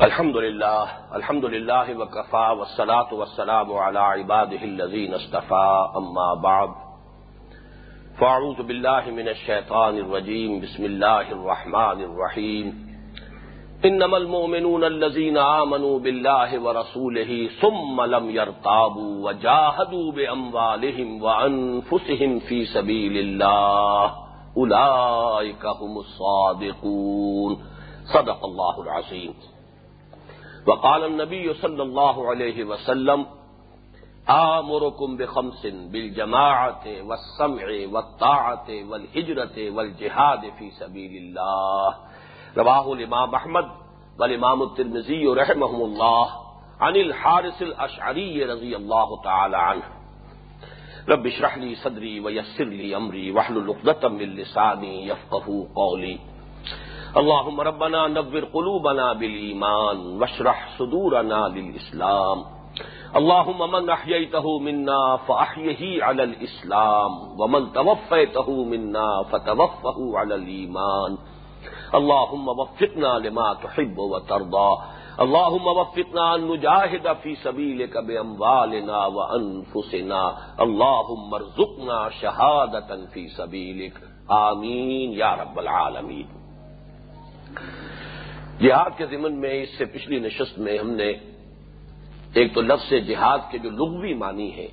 الحمد لله الحمد لله وكفى والصلاة والسلام على عباده الذين اصطفى أما بعد. فأعوذ بالله من الشيطان الرجيم بسم الله الرحمن الرحيم إنما المؤمنون الذين آمنوا بالله ورسوله ثم لم يرتابوا وجاهدوا بأموالهم وأنفسهم في سبيل الله أولئك هم الصادقون. صدق الله العظيم وقال النبي صلى الله عليه وسلم، آمركم بخمس بالجماعة والسمع والطاعة والهجرة والجهاد في سبيل الله. رواه الإمام أحمد والإمام الترمذي رحمهم الله عن الحارس الأشعري رضي الله تعالى عنه. رب اشرح لي صدري ويسر لي أمري واحلل عقدة من لساني يفقهوا قولي. اللهم ربنا نور قلوبنا بالإيمان واشرح صدورنا للإسلام. اللهم من أحييته منا فأحيه على الإسلام، ومن توفيته منا فتوفه على الإيمان. اللهم وفقنا لما تحب وترضى. اللهم وفقنا أن نجاهد في سبيلك بأموالنا وأنفسنا. اللهم ارزقنا شهادة في سبيلك. آمين يا رب العالمين. جہاد کے ضمن میں، اس سے پچھلی نشست میں ہم نے ایک تو لفظ جہاد کے جو لغوی معنی ہے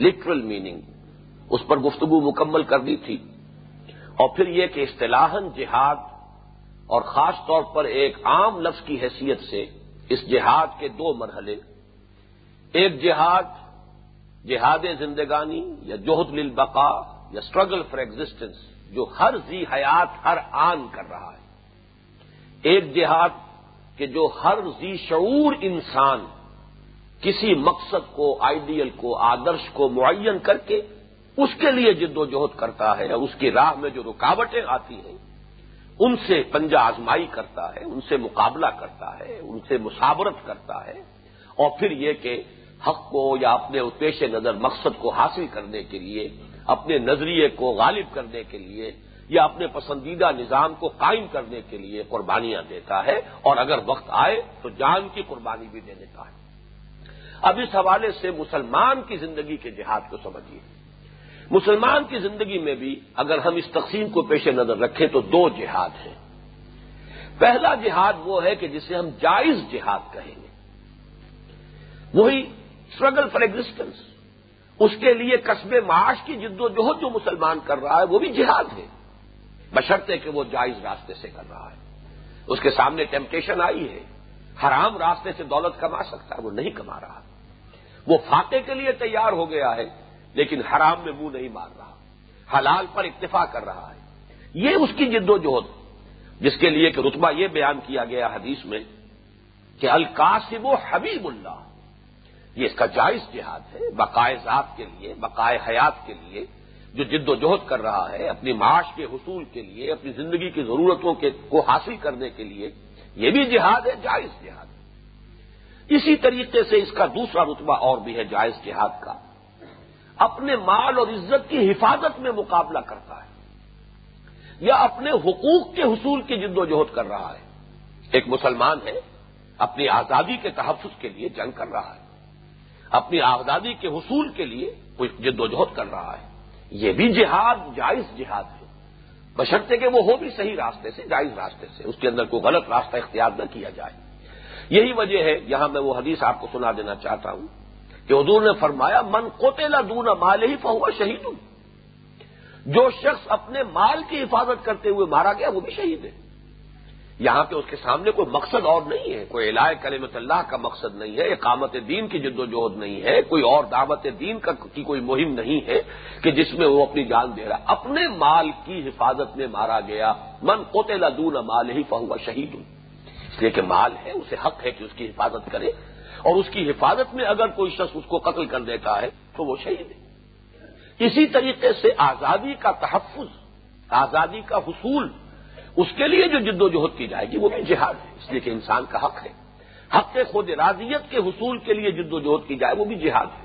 لٹرل میننگ اس پر گفتگو مکمل کر دی تھی۔ اور پھر یہ کہ اصطلاحاً جہاد اور خاص طور پر ایک عام لفظ کی حیثیت سے اس جہاد کے دو مرحلے۔ ایک جہاد جہاد زندگانی یا جوہد للبقا یا اسٹرگل فار ایگزٹینس جو ہر زی حیات ہر آن کر رہا ہے۔ ایک جہاد کہ جو ہر زی شعور انسان کسی مقصد کو آئیڈیل کو، آدرش کو معین کر کے اس کے لیے جد و جہد کرتا ہے اس کی راہ میں جو رکاوٹیں آتی ہیں، ان سے پنجہ آزمائی کرتا ہے، ان سے مقابلہ کرتا ہے، ان سے مسابرت کرتا ہے، اور پھر یہ کہ حق کو یا اپنے پیش نظر مقصد کو حاصل کرنے کے لیے، اپنے نظریے کو غالب کرنے کے لیے یا اپنے پسندیدہ نظام کو قائم کرنے کے لیے قربانیاں دیتا ہے اور اگر وقت آئے تو جان کی قربانی بھی دے دیتا ہے۔ اب اس حوالے سے مسلمان کی زندگی کے جہاد کو سمجھیے۔ مسلمان کی زندگی میں بھی اگر ہم اس تقسیم کو پیش نظر رکھیں تو دو جہاد ہیں۔ پہلا جہاد وہ ہے کہ جسے ہم جائز جہاد کہیں گے۔ وہی اسٹرگل فار ایگزٹینس اس کے لیے قصبے معاش کی جد و جہد جو مسلمان کر رہا ہے وہ بھی جہاد ہے۔ بشرطے کہ وہ جائز راستے سے کر رہا ہے۔ اس کے سامنے ٹیمپٹیشن آئی ہے۔ حرام راستے سے دولت کما سکتا ہے، وہ نہیں کما رہا۔ وہ فاتح کے لیے تیار ہو گیا ہے، لیکن حرام میں منہ نہیں مار رہا۔ حلال پر اکتفا کر رہا ہے۔ یہ اس کی جد و جہد، جس کے لیے کہ رتبہ یہ بیان کیا گیا حدیث میں کہ القاسب و حبیب اللہ۔ یہ اس کا جائز جہاد ہے، بقائے ذات کے لیے، بقائے حیات کے لیے۔ جو جد و جہد کر رہا ہے، اپنی معاش کے حصول کے لیے، اپنی زندگی کی ضرورتوں کے، کو حاصل کرنے کے لیے، یہ بھی جہاد ہے، جائز جہاد اسی طریقے سے اس کا دوسرا رتبہ اور بھی ہے جائز جہاد کا۔ اپنے مال اور عزت کی حفاظت میں مقابلہ کرتا ہے۔ یا اپنے حقوق کے حصول کی جد و جہد کر رہا ہے۔ ایک مسلمان ہے، اپنی آزادی کے تحفظ کے لیے جنگ کر رہا ہے۔ اپنی آزادی کے حصول کے لیے کوئی جد و جہد کر رہا ہے۔ یہ بھی جہاد، جائز جہاد ہے۔ بشرطے کہ وہ ہو بھی صحیح راستے سے، جائز راستے سے، اس کے اندر کوئی غلط راستہ اختیار نہ کیا جائے۔ یہی وجہ ہے، یہاں میں وہ حدیث آپ کو سنا دینا چاہتا ہوں کہ حضور نے فرمایا، من کوتےلا دون مال ہی فہوا شہید. ہوں جو شخص اپنے مال کی حفاظت کرتے ہوئے مارا گیا، وہ بھی شہید ہے۔ یہاں پہ اس کے سامنے کوئی مقصد اور نہیں ہے، کوئی علاج کلمت اللہ کا مقصد نہیں ہے، اقامت دین کی جد و جہد نہیں ہے، کوئی اور دعوت دین کا کی کوئی مہم نہیں ہے کہ جس میں وہ اپنی جان دے رہا۔ اپنے مال کی حفاظت میں مارا گیا۔ من کوتے دون مال ہی فہوا شہید۔ ہوں اس لیے کہ مال ہے، اسے حق ہے کہ اس کی حفاظت کرے۔ اور اس کی حفاظت میں اگر کوئی شخص اس کو قتل کر دیتا ہے تو وہ شہید ہے۔ اسی طریقے سے آزادی کا تحفظ، آزادی کا حصول اس کے لیے جو جد و جہد کی جائے گی، وہ بھی جہاد ہے۔ اس لیے کہ انسان کا حق ہے۔ حق کے خود راضیت کے حصول کے لیے جد و جہد کی جائے، وہ بھی جہاد ہے۔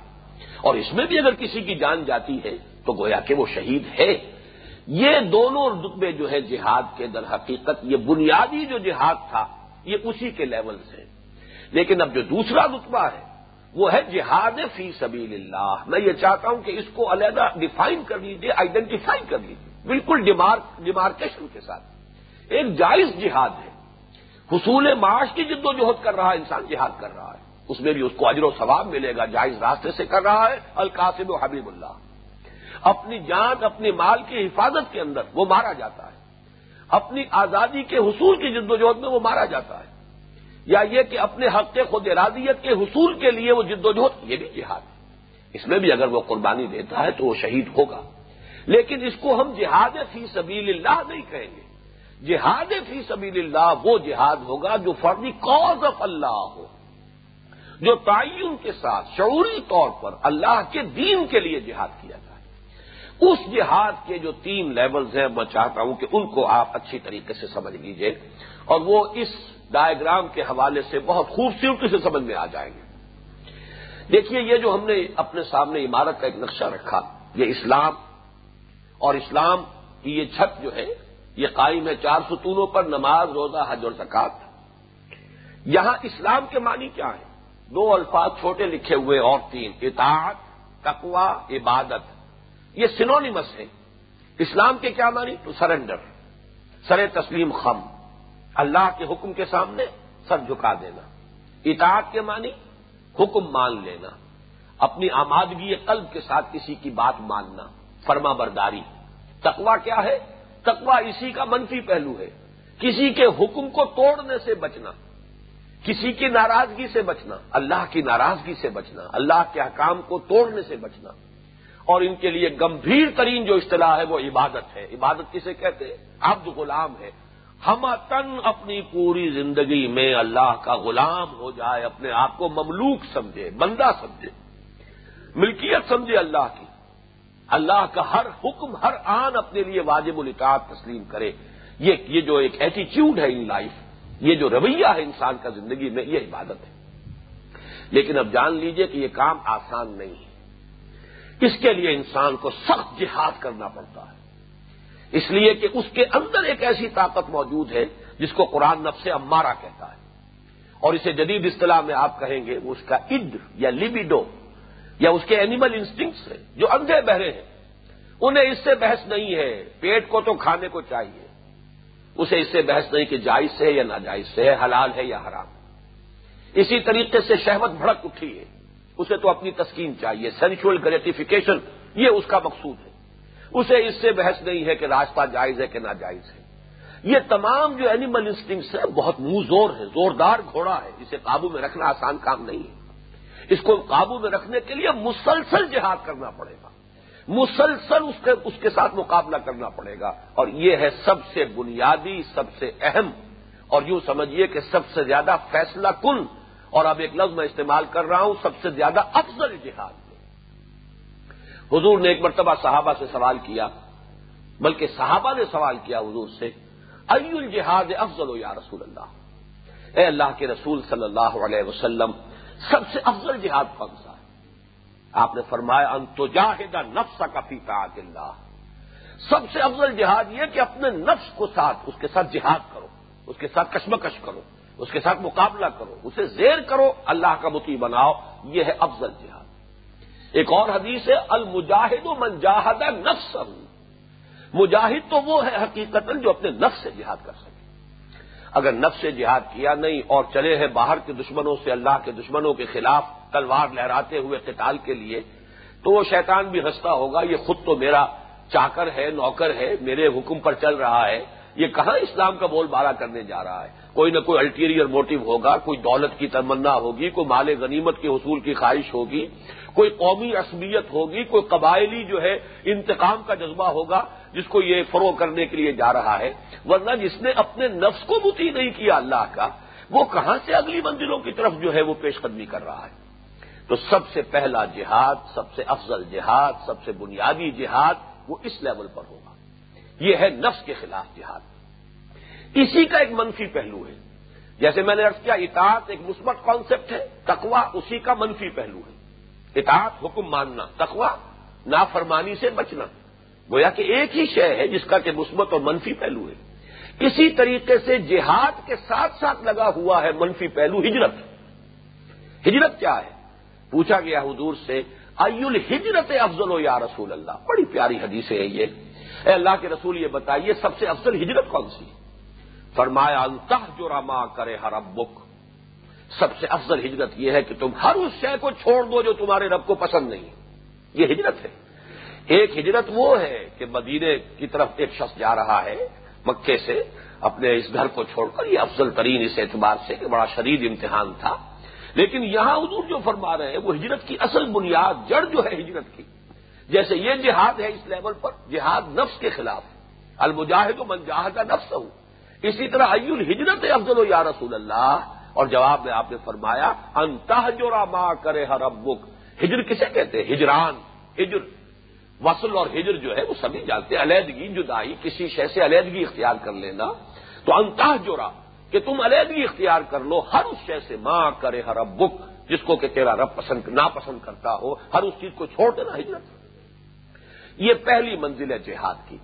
اور اس میں بھی اگر کسی کی جان جاتی ہے، تو گویا کہ وہ شہید ہے۔ یہ دونوں رتبے جو ہے جہاد کے، در حقیقت یہ بنیادی جو جہاد تھا، یہ اسی کے لیولز ہیں۔ لیکن اب جو دوسرا رتبہ ہے، وہ ہے جہاد فی سبیل اللہ۔ میں یہ چاہتا ہوں کہ اس کو علیحدہ ڈیفائن کر لیجیے آئیڈینٹیفائی کر لیجیے بالکل ڈیمارکیشن کے ساتھ۔ ایک جائز جہاد ہے۔ حصول معاش کی جد و جہد کر رہا ہے انسان جہاد کر رہا ہے۔ اس میں بھی اس کو اجر و ثواب ملے گا، جائز راستے سے کر رہا ہے۔ القاسم و حبیب اللہ۔ اپنی جان اپنی مال کی حفاظت کے اندر وہ مارا جاتا ہے۔ اپنی آزادی کے حصول کی جد و جہد میں وہ مارا جاتا ہے۔ یا یہ کہ اپنے حق کے خود ارادیت کے حصول کے لیے وہ جد و جہد، یہ بھی جہاد ہے۔ اس میں بھی اگر وہ قربانی دیتا ہے تو وہ شہید ہوگا۔ لیکن اس کو ہم جہاد فی سبیل اللہ نہیں کہیں گے۔ جہاد فی سبیل اللہ، وہ جہاد ہوگا جو فردی کاز آف اللہ ہو، جو تعین کے ساتھ شعوری طور پر اللہ کے دین کے لیے جہاد کیا جائے۔ اس جہاد کے جو تین لیولز ہیں، میں چاہتا ہوں کہ ان کو آپ اچھی طریقے سے سمجھ لیجیے، اور وہ اس ڈائیگرام کے حوالے سے بہت خوبصورتی سے سمجھ میں آ جائیں گے۔ دیکھیے، یہ جو ہم نے اپنے سامنے عمارت کا ایک نقشہ رکھا، یہ اسلام، اور اسلام کی یہ چھت جو ہے یہ قائم ہے چار ستونوں پر، نماز، روزہ، حج اور زکات یہاں اسلام کے معنی کیا ہے دو الفاظ چھوٹے لکھے ہوئے اور تین، اطاعت تقوا عبادت۔ یہ سنونیمس ہے اسلام کے کیا مانی تو سرنڈر سر تسلیم خم۔ اللہ کے حکم کے سامنے سر جھکا دینا۔ اطاعت کے معنی، حکم مان لینا۔ اپنی آمادگی قلب کے ساتھ کسی کی بات ماننا۔ فرما برداری۔ تقوا کیا ہے؟ تقوا اسی کا منفی پہلو ہے۔ کسی کے حکم کو توڑنے سے بچنا، کسی کی ناراضگی سے بچنا، اللہ کی ناراضگی سے بچنا، اللہ کے حکام کو توڑنے سے بچنا۔ اور ان کے لیے گمبھیر ترین جو اصطلاح ہے وہ عبادت ہے۔ عبادت کسے کہتے ہیں؟ عبد غلام ہے۔ ہم تن اپنی پوری زندگی میں اللہ کا غلام ہو جائے، اپنے آپ کو مملوک سمجھے، بندہ سمجھے، ملکیت سمجھے اللہ کی۔ اللہ کا ہر حکم، ہر آن اپنے لیے واجب الاطاعت تسلیم کرے۔ یہ جو ایک ایٹیچیوڈ ہے ان لائف یہ جو رویہ ہے انسان کا زندگی میں، یہ عبادت ہے۔ لیکن اب جان لیجیے کہ یہ کام آسان نہیں ہے۔ اس کے لیے انسان کو سخت جہاد کرنا پڑتا ہے۔ اس لیے کہ اس کے اندر ایک ایسی طاقت موجود ہے جس کو قرآن نفس امارا کہتا ہے۔ اور اسے جدید اصطلاح میں آپ کہیں گے، اس کا اڈ یا لیبیڈو یا اس کے اینیمل انسٹنگس ہیں جو اندھے بہرے ہیں، انہیں اس سے بحث نہیں ہے۔ پیٹ کو تو کھانے کو چاہیے۔ اسے اس سے بحث نہیں کہ جائز سے ہے یا ناجائز سے ہے، حلال ہے یا حرام۔ اسی طریقے سے شہوت بھڑک اٹھی ہے۔ اسے تو اپنی تسکین چاہیے۔ سینچل گریٹیفیکیشن یہ اس کا مقصود ہے۔ اسے اس سے بحث نہیں ہے کہ راستہ جائز ہے کہ ناجائز ہے۔ یہ تمام جو اینیمل انسٹنگس ہیں، بہت منہ زور ہے، زوردار گھوڑا ہے۔ اسے قابو میں رکھنا آسان کام نہیں ہے۔ اس کو قابو میں رکھنے کے لیے مسلسل جہاد کرنا پڑے گا۔ مسلسل اس کے اس کے ساتھ مقابلہ کرنا پڑے گا۔ اور یہ ہے سب سے بنیادی، سب سے اہم۔ اور یوں سمجھیے کہ سب سے زیادہ فیصلہ کن۔ اور اب ایک لفظ میں استعمال کر رہا ہوں، سب سے زیادہ افضل جہاد۔ حضور نے ایک مرتبہ صحابہ سے سوال کیا، بلکہ صحابہ نے سوال کیا حضور سے ای الجہاد افضل ہو یا رسول اللہ؟ اے اللہ کے رسول صلی اللہ علیہ وسلم سب سے افضل جہاد کون سا آپ نے فرمایا انتجاہدہ نفس کا پیتا اللہ۔ سب سے افضل جہاد یہ کہ اپنے نفس کو ساتھ، اس کے ساتھ جہاد کرو، اس کے ساتھ کشمکش کرو، اس کے ساتھ مقابلہ کرو، اسے زیر کرو، اللہ کا متی بناؤ، یہ ہے افضل جہاد۔ ایک اور حدیث ہے، المجاہد و منجاہد نفس مجاہد تو وہ ہے حقیقت جو اپنے نفس سے جہاد کر سکے۔ اگر نفس سے جہاد کیا نہیں اور چلے ہیں باہر کے دشمنوں سے اللہ کے دشمنوں کے خلاف تلوار لہراتے ہوئے قتال کے لیے، تو وہ شیطان بھی ہنستا ہوگا، یہ خود تو میرا چاکر ہے، نوکر ہے، میرے حکم پر چل رہا ہے، یہ کہاں اسلام کا بول بارہ کرنے جا رہا ہے؟ کوئی نہ کوئی الٹیریئر موٹو ہوگا، کوئی دولت کی تمنا ہوگی، کوئی مال غنیمت کے حصول کی خواہش ہوگی کوئی قومی عصبیت ہوگی، کوئی قبائلی جو ہے انتقام کا جذبہ ہوگا جس کو یہ فروغ کرنے کے لیے جا رہا ہے۔ ورنہ جس نے اپنے نفس کو متی نہیں کیا اللہ کا، وہ کہاں سے اگلی منزلوں کی طرف جو ہے وہ پیش قدمی کر رہا ہے؟ تو سب سے پہلا جہاد، سب سے افضل جہاد، سب سے بنیادی جہاد وہ اس لیول پر ہوگا۔ یہ ہے نفس کے خلاف جہاد۔ اسی کا ایک منفی پہلو ہے۔ جیسے میں نے ارض کیا، اطاعت ایک مثبت کانسیپٹ ہے تقوا اسی کا منفی پہلو ہے۔ اطاعت، حکم ماننا تقوا نافرمانی سے بچنا۔ گویا کہ ایک ہی شے ہے جس کا کہ مثبت اور منفی پہلو ہے۔ اسی طریقے سے جہاد کے ساتھ ساتھ لگا ہوا ہے منفی پہلو، ہجرت۔ ہجرت کیا ہے؟ پوچھا گیا حضور سے ائل ہجرت افضل و یا رسول اللہ؟ بڑی پیاری حدیث ہے یہ۔ اے اللہ کے رسول، یہ بتائیے سب سے افضل ہجرت کون سی؟ فرمایا انتہ جو رما کرے ہر بک سب سے افضل ہجرت یہ ہے کہ تم ہر اس شے کو چھوڑ دو جو تمہارے رب کو پسند نہیں یہ ہجرت ہے۔ ایک ہجرت وہ ہے کہ مدینے کی طرف ایک شخص جا رہا ہے مکے سے اپنے اس گھر کو چھوڑ کر، یہ افضل ترین اس اعتبار سے کہ بڑا شدید امتحان تھا۔ لیکن یہاں حضور جو فرما رہے ہیں، وہ ہجرت کی اصل بنیاد جڑ جو ہے ہجرت کی۔ جیسے یہ جہاد ہے اس لیول پر، جہاد نفس کے خلاف۔ المجاہد و منجاہد نفس ہوں اسی طرح ای الحجرت افضل و یا رسول اللہ۔ اور جواب میں آپ نے فرمایا انتہ جو راما کرے ہر ابک ہجر کسے کہتے ہیں؟ ہجران، ہجر۔ وصل اور ہجر جو ہے، وہ سبھی جانتے ہیں۔ علیحدگی جدائی، کسی شے سے علیحدگی اختیار کر لینا۔ تو انتہ جورا کہ تم علیحدگی اختیار کر لو، ہر اس شے سے ماں کرے ہر ابک جس کو کہ تیرا رب پسند، ناپسند کرتا ہو، ہر اس چیز کو چھوڑ دینا، ہجرت۔ یہ پہلی منزل ہے جہاد کی۔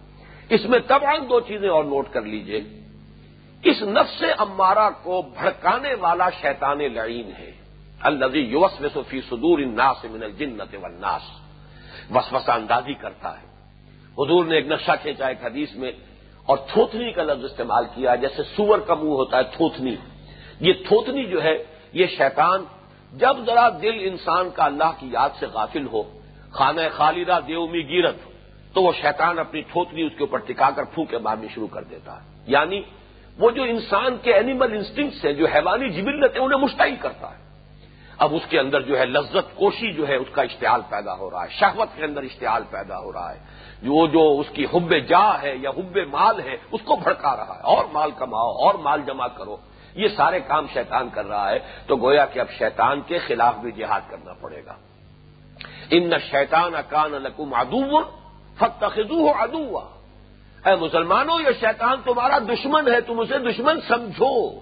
اس میں تمام دو چیزیں اور نوٹ کر لیجیے۔ اس نفس امارہ کو بھڑکانے والا شیطان لعین ہے۔ الزی یوس و فی صدور الناس من الجنت والناس۔ وسوسہ اندازی کرتا ہے۔ حضور نے ایک نقشہ کھینچا ایک حدیث میں اور تھوتنی کا لفظ استعمال کیا جیسے سور کا منہ ہوتا ہے تھوتنی۔ یہ تھوتنی جو ہے، یہ شیطان جب ذرا دل انسان کا اللہ کی یاد سے غافل ہو، خانہ خالدہ دیومی گیرت، تو وہ شیطان اپنی تھوتنی اس کے اوپر ٹکا کر پھونکے مارنی شروع کر دیتا ہے۔ یعنی وہ جو انسان کے اینیمل انسٹنگس ہیں، جو حیوانی جبلت ہیں انہیں مشتعل کرتا ہے۔ اب اس کے اندر جو ہے لذت کوشی جو ہے، اس کا اشتعال پیدا ہو رہا ہے۔ شہوت کے اندر اشتعال پیدا ہو رہا ہے۔ جو جو اس کی حب جا ہے یا حب مال ہے، اس کو بھڑکا رہا ہے۔ اور مال کماؤ، اور مال جمع کرو۔ یہ سارے کام شیطان کر رہا ہے۔ تو گویا کہ اب شیطان کے خلاف بھی جہاد کرنا پڑے گا۔ ان شیطان اکان لکم ادو فتخو ادوا اے مسلمانوں، یہ شیطان تمہارا دشمن ہے، تم اسے دشمن سمجھو۔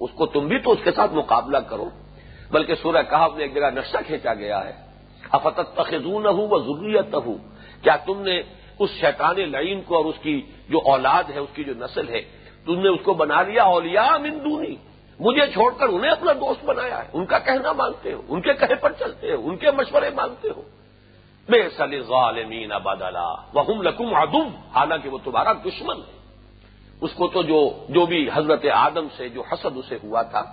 اس کو تم بھی تو اس کے ساتھ مقابلہ کرو۔ بلکہ سورہ کہا نے ایک جگہ نقشہ کھینچا گیا ہے۔ افتت تخون ہوں وہ ضروریت ہوں کیا تم نے اس شیطان لعین کو اور اس کی جو اولاد ہے، اس کی جو نسل ہے، تم نے اس کو بنا لیا؟ اولیاء مندونی مجھے چھوڑ کر انہیں اپنا دوست بنایا ہے۔ ان کا کہنا مانتے ہو، ان کے کہے پر چلتے ہو، ان کے مشورے مانتے ہو۔ بے سلی غالمین ابادلہ وہ لکم ادم حالانکہ وہ تمہارا دشمن ہے۔ اس کو تو جو جو بھی حضرت آدم سے جو حسد اسے ہوا تھا،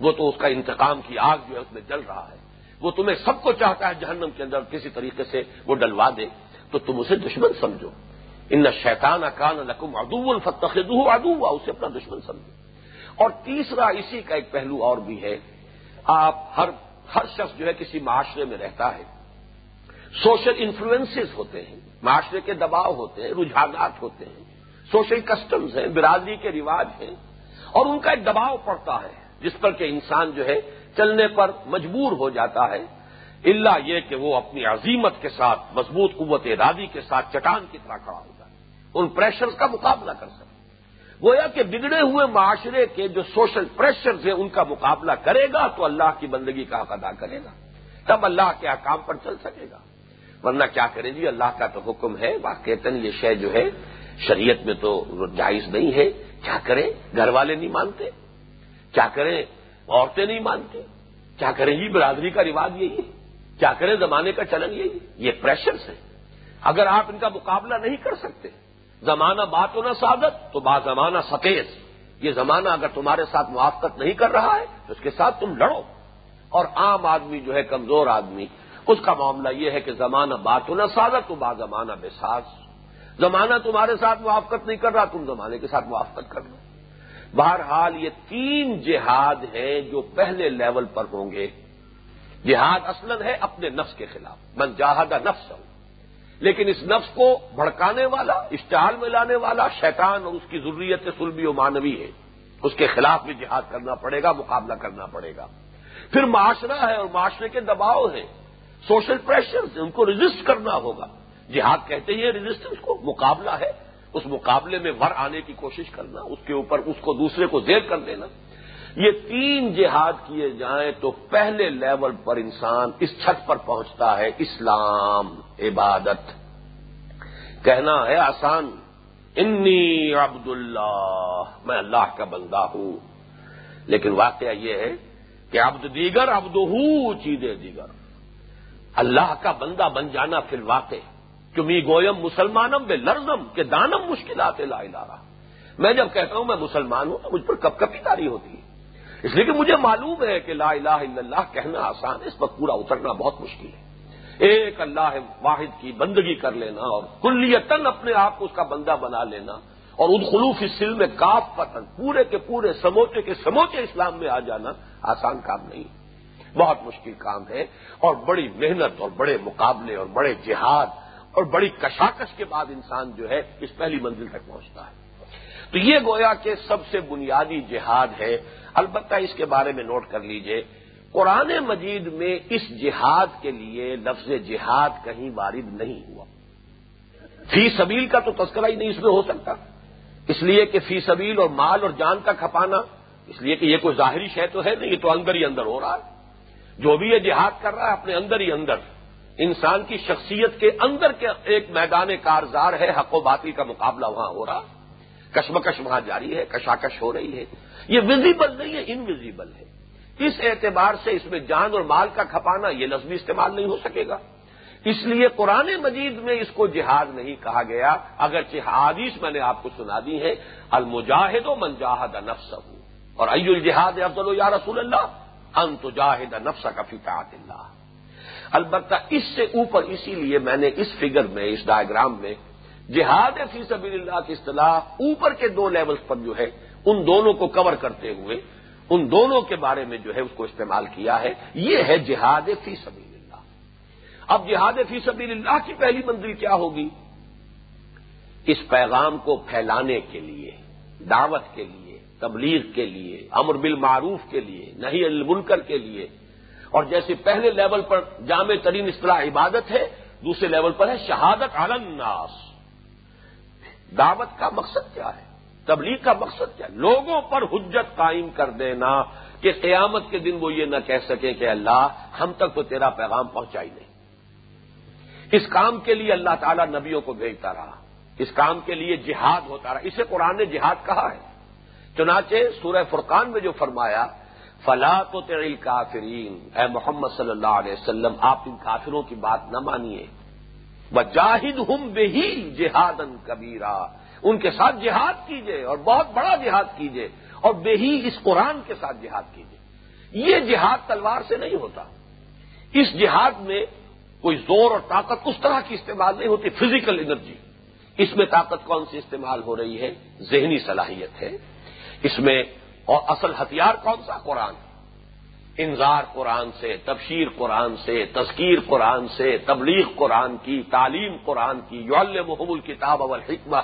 وہ تو اس کا انتقام کی آگ جو ہے اس میں جل رہا ہے۔ وہ تمہیں سب کو چاہتا ہے جہنم کے اندر، کسی طریقے سے وہ ڈلوا دے۔ تو تم اسے دشمن سمجھو۔ ان شیطان اکان لکم ادو الفتخ ادو اسے اپنا دشمن سمجھو۔ اور تیسرا اسی کا ایک پہلو اور بھی ہے۔ آپ ہر ہر شخص جو ہے کسی معاشرے میں رہتا ہے۔ سوشل انفلوئنسز ہوتے ہیں، معاشرے کے دباؤ ہوتے ہیں، رجحانات ہوتے ہیں، سوشل کسٹمز ہیں، برادری کے رواج ہیں، اور ان کا ایک دباؤ پڑتا ہے، جس پر کہ انسان جو ہے چلنے پر مجبور ہو جاتا ہے۔ اللہ یہ کہ وہ اپنی عظیمت کے ساتھ، مضبوط قوت ارادی کے ساتھ چٹان کی طرح کھڑا ہو جائے، ان پریشرز کا مقابلہ کر سکے۔ گویا کہ بگڑے ہوئے معاشرے کے جو سوشل پریشرز ہیں، ان کا مقابلہ کرے گا تو اللہ کی بندگی کا حق ادا کرے گا، تب اللہ کے احکام پر چل سکے گا۔ ورنہ کیا کرے جی اللہ کا تو حکم ہے، واقعتاً یہ شے جو ہے، شریعت میں تو جائز نہیں ہے۔ کیا کریں؟ گھر والے نہیں مانتے۔ کیا کریں؟ عورتیں نہیں مانتے۔ کیا کریں؟ جی برادری کا رواج یہی ہے۔ کیا کریں؟ زمانے کا چلن یہی یہ پریشرس ہے اگر آپ ان کا مقابلہ نہیں کر سکتے، زمانہ بات ہونا سعادت، تو با زمانہ ستیز یہ زمانہ اگر تمہارے ساتھ موافقت نہیں کر رہا ہے، تو اس کے ساتھ تم لڑو۔ اور عام آدمی جو ہے، کمزور آدمی اس کا معاملہ یہ ہے کہ زمانہ بات ہونا سعادت تو با زمانہ بے ساز۔ زمانہ تمہارے ساتھ موافقت نہیں کر رہا، تم زمانے کے ساتھ موافقت کر لو۔ بہرحال یہ تین جہاد ہیں جو پہلے لیول پر ہوں گے۔ جہاد اصل ہے اپنے نفس کے خلاف۔ من جہاد نفس ہوں لیکن اس نفس کو بھڑکانے والا اشتہار میں لانے والا شیطان اور اس کی ضروریت سلبی و مانوی ہے۔ اس کے خلاف بھی جہاد کرنا پڑے گا، مقابلہ کرنا پڑے گا۔ پھر معاشرہ ہے اور معاشرے کے دباؤ ہیں۔ سوشل پریشر ان کو رجسٹ کرنا ہوگا۔ جہاد کہتے ہیں رجسٹنس کو، مقابلہ ہے۔ اس مقابلے میں ور آنے کی کوشش کرنا، اس کے اوپر اس کو دوسرے کو زیر کر دینا۔ یہ تین جہاد کیے جائیں تو پہلے لیول پر انسان اس چھت پر پہنچتا ہے۔ اسلام، عبادت۔ کہنا ہے آسان، انی عبد اللہ میں اللہ کا بندہ ہوں۔ لیکن واقعہ یہ ہے کہ عبد دیگر عبد ہوں چیزیں دیگر۔ اللہ کا بندہ بن جانا فی الواقع. چمی گویم مسلمانم بے لرزم کے دانم مشکلات لا رہا میں جب کہتا ہوں میں مسلمان ہوں تو مجھ پر کب کبھی داری ہوتی ہے. اس لیے کہ مجھے معلوم ہے کہ لا الہ الا اللہ کہنا آسان ہے، اس پر پورا اترنا بہت مشکل ہے. ایک اللہ واحد کی بندگی کر لینا اور کلیتن اپنے آپ کو اس کا بندہ بنا لینا اور ان خلوف سل میں کاف پتن پورے کے پورے سموچے کے سموچے اسلام میں آ جانا آسان کام نہیں ہے. بہت مشکل کام ہے اور بڑی محنت اور بڑے مقابلے اور بڑے جہاد اور بڑی کشاکش کے بعد انسان جو ہے اس پہلی منزل تک پہنچتا ہے۔ تو یہ گویا کہ سب سے بنیادی جہاد ہے۔ البتہ اس کے بارے میں نوٹ کر لیجیے، قرآن مجید میں اس جہاد کے لیے لفظ جہاد کہیں وارد نہیں ہوا۔ فی سبیل کا تو تذکرہ ہی نہیں اس میں ہو سکتا۔ اس لیے کہ فی سبیل اور مال اور جان کا کھپانا، اس لیے کہ یہ کوئی ظاہری شے تو ہے نہیں، یہ تو اندر ہی اندر ہو رہا ہے۔ جو بھی یہ جہاد کر رہا ہے اپنے اندر ہی اندر، انسان کی شخصیت کے اندر کے ایک میدان کارزار ہے، حق و باطل کا مقابلہ وہاں ہو رہا۔ کشمکش وہاں جاری ہے، کشاکش ہو رہی ہے۔ یہ ویزیبل نہیں ہے انویزیبل ہے۔ اس اعتبار سے اس میں جان اور مال کا کھپانا یہ لفظ بھی استعمال نہیں ہو سکے گا۔ اس لیے قرآن مجید میں اس کو جہاد نہیں کہا گیا۔ اگر حادیث میں نے آپ کو سنا دی ہے، المجاہد و منجاہد نفس اور ای الجہاد افضل یا رسول اللہ؟ ان تو جاہد نفس کا فکاط اللہ۔ البتہ اس سے اوپر اسی لیے میں نے اس فگر میں، اس ڈائگرام میں، جہاد فی سبیل اللہ کی اصطلاح اوپر کے دو لیولز پر جو ہے، ان دونوں کو کور کرتے ہوئے، ان دونوں کے بارے میں جو ہے، اس کو استعمال کیا ہے۔ یہ ہے جہاد فی سبیل اللہ۔ اب جہاد فی سبیل اللہ کی پہلی منزل کیا ہوگی؟ اس پیغام کو پھیلانے کے لیے، دعوت کے لیے تبلیغ کے لیے، امر بالمعروف کے لیے نہیں المنکر کے لیے۔ اور جیسے پہلے لیول پر جامع ترین اصطلاح عبادت ہے، دوسرے لیول پر ہے شہادت الناس۔ دعوت کا مقصد کیا ہے؟ تبلیغ کا مقصد کیا؟ ہے لوگوں پر حجت قائم کر دینا کہ قیامت کے دن وہ یہ نہ کہہ سکے کہ اللہ، ہم تک تو تیرا پیغام پہنچا ہی نہیں۔ اس کام کے لیے اللہ تعالیٰ نبیوں کو بھیجتا رہا۔ اس کام کے لیے جہاد ہوتا رہا۔ اسے قرآن نے جہاد کہا ہے۔ چنانچہ سورہ فرقان میں جو فرمایا فلاں تو تیل کافرین اے محمد صلی اللہ علیہ وسلم، آپ ان کافروں کی بات نہ مانیے۔ جاہد ہم بے ہی جہاد کبیرہ ان کے ساتھ جہاد کیجیے اور بہت بڑا جہاد کیجیے اور بے ہی اس قرآن کے ساتھ جہاد کیجیے یہ جہاد تلوار سے نہیں ہوتا۔ اس جہاد میں کوئی زور اور طاقت اس طرح کی استعمال نہیں ہوتی فزیکل انرجی اس میں طاقت کون سی استعمال ہو رہی ہے؟ ذہنی صلاحیت ہے۔ اس میں اور اصل ہتھیار کون سا؟ قرآن۔ انذار قرآن سے، تبشیر قرآن سے، تذکیر قرآن سے، تبلیغ قرآن کی، تعلیم قرآن کی یول محب الکتاب اول حکمہ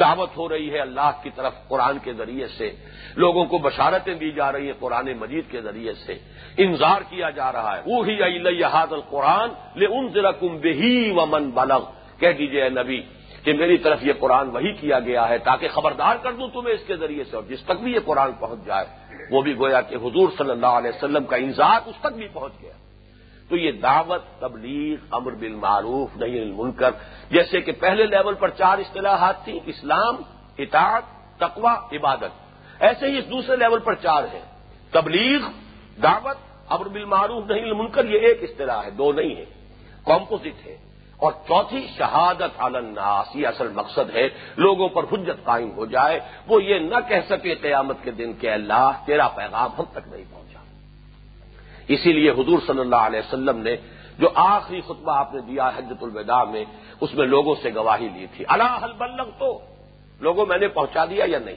دعوت ہو رہی ہے اللہ کی طرف قرآن کے ذریعے سے۔ لوگوں کو بشارتیں دی جا رہی ہیں قرآن مجید کے ذریعے سے۔ انذار کیا جا رہا ہے۔ وہ ہی الحاد القرآن لے ان ذرا کم بہی و من بلغ۔ کہہ دیجیے نبی کہ میری طرف یہ قرآن وہی کیا گیا ہے تاکہ خبردار کر دوں تمہیں اس کے ذریعے سے اور جس تک بھی یہ قرآن پہنچ جائے، وہ بھی گویا کہ حضور صلی اللہ علیہ وسلم کا انذار اس تک بھی پہنچ گیا۔ تو یہ دعوت تبلیغ، امر بالمعروف نہیں المنکر، جیسے کہ پہلے لیول پر چار اصطلاحات تھیں، اسلام، اطاعت تقوا عبادت۔ ایسے ہی اس دوسرے لیول پر چار ہیں۔ تبلیغ، دعوت، امر بالمعروف نہیں المنکر، یہ ایک اصطلاح ہے، دو نہیں ہے کمپوزٹ ہے اور چوتھی شہادت الناس، یہ اصل مقصد ہے، لوگوں پر حجت قائم ہو جائے، وہ یہ نہ کہہ سکے قیامت کے دن کہ اللہ تیرا پیغام ہم تک نہیں پہنچا۔ اسی لیے حضور صلی اللہ علیہ وسلم نے جو آخری خطبہ آپ نے دیا حجت الوداع میں، اس میں لوگوں سے گواہی لی تھی۔ اللہ حل بلغ تو لوگوں میں نے پہنچا دیا یا نہیں؟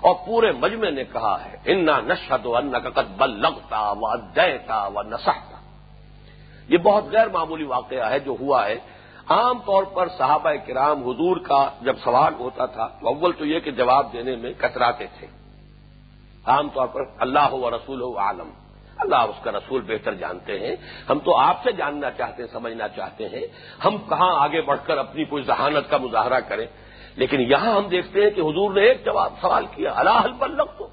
اور پورے مجمع نے کہا ہے، انا نشد و ان کا بلغتا و ادیتا و نسختا یہ بہت غیر معمولی واقعہ ہے جو ہوا ہے۔ عام طور پر صحابہ کرام حضور کا جب سوال ہوتا تھا تو اول تو یہ کہ جواب دینے میں کتراتے تھے۔ عام طور پر اللہ و رسول و عالم۔ اللہ اس کا رسول بہتر جانتے ہیں۔ ہم تو آپ سے جاننا چاہتے ہیں، سمجھنا چاہتے ہیں۔ ہم کہاں آگے بڑھ کر اپنی کوئی ذہانت کا مظاہرہ کریں؟ لیکن یہاں ہم دیکھتے ہیں کہ حضور نے ایک جواب سوال کیا، اللہ حل تو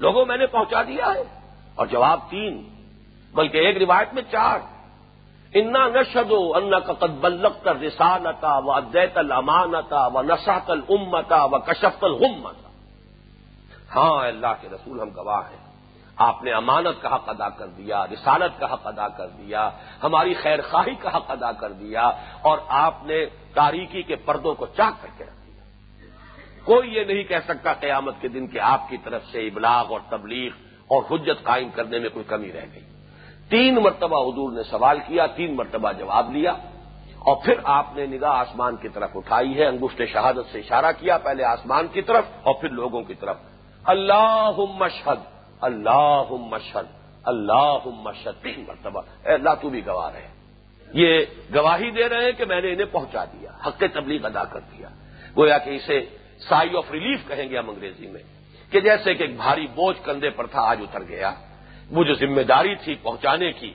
لوگوں میں نے پہنچا دیا ہے۔ اور جواب تین، بلکہ ایک روایت میں چار۔ انا نشد ان کا قد بلغت رسالتا و ادیت الامانتا و نسحت الامتا و کشفت الغمتا ہاں اللہ کے رسول، ہم گواہ ہیں۔ آپ نے امانت کا حق ادا کر دیا، رسالت کا حق ادا کر دیا، ہماری خیر خواہی کا حق ادا کر دیا، اور آپ نے تاریکی کے پردوں کو چاک کر کے رکھ دیا۔ کوئی یہ نہیں کہہ سکتا قیامت کے دن کہ آپ کی طرف سے ابلاغ اور تبلیغ اور حجت قائم کرنے میں کوئی کمی رہ گئی۔ تین مرتبہ حضور نے سوال کیا، تین مرتبہ جواب لیا اور پھر آپ نے نگاہ آسمان کی طرف اٹھائی ہے انگوشت شہادت سے اشارہ کیا پہلے آسمان کی طرف اور پھر لوگوں کی طرف۔ اللہ مشہد اللہ مشہد اللہ مشہد تین مرتبہ۔ اے اللہ، تو بھی گواہ رہے۔ یہ گواہی دے رہے ہیں کہ میں نے انہیں پہنچا دیا، حق تبلیغ ادا کر دیا۔ گویا کہ اسے سائی آف ریلیف کہیں گے ہم انگریزی میں، کہ جیسے کہ ایک بھاری بوجھ کندھے پر تھا، آج اتر گیا۔ وہ جو ذمہ داری تھی پہنچانے کی۔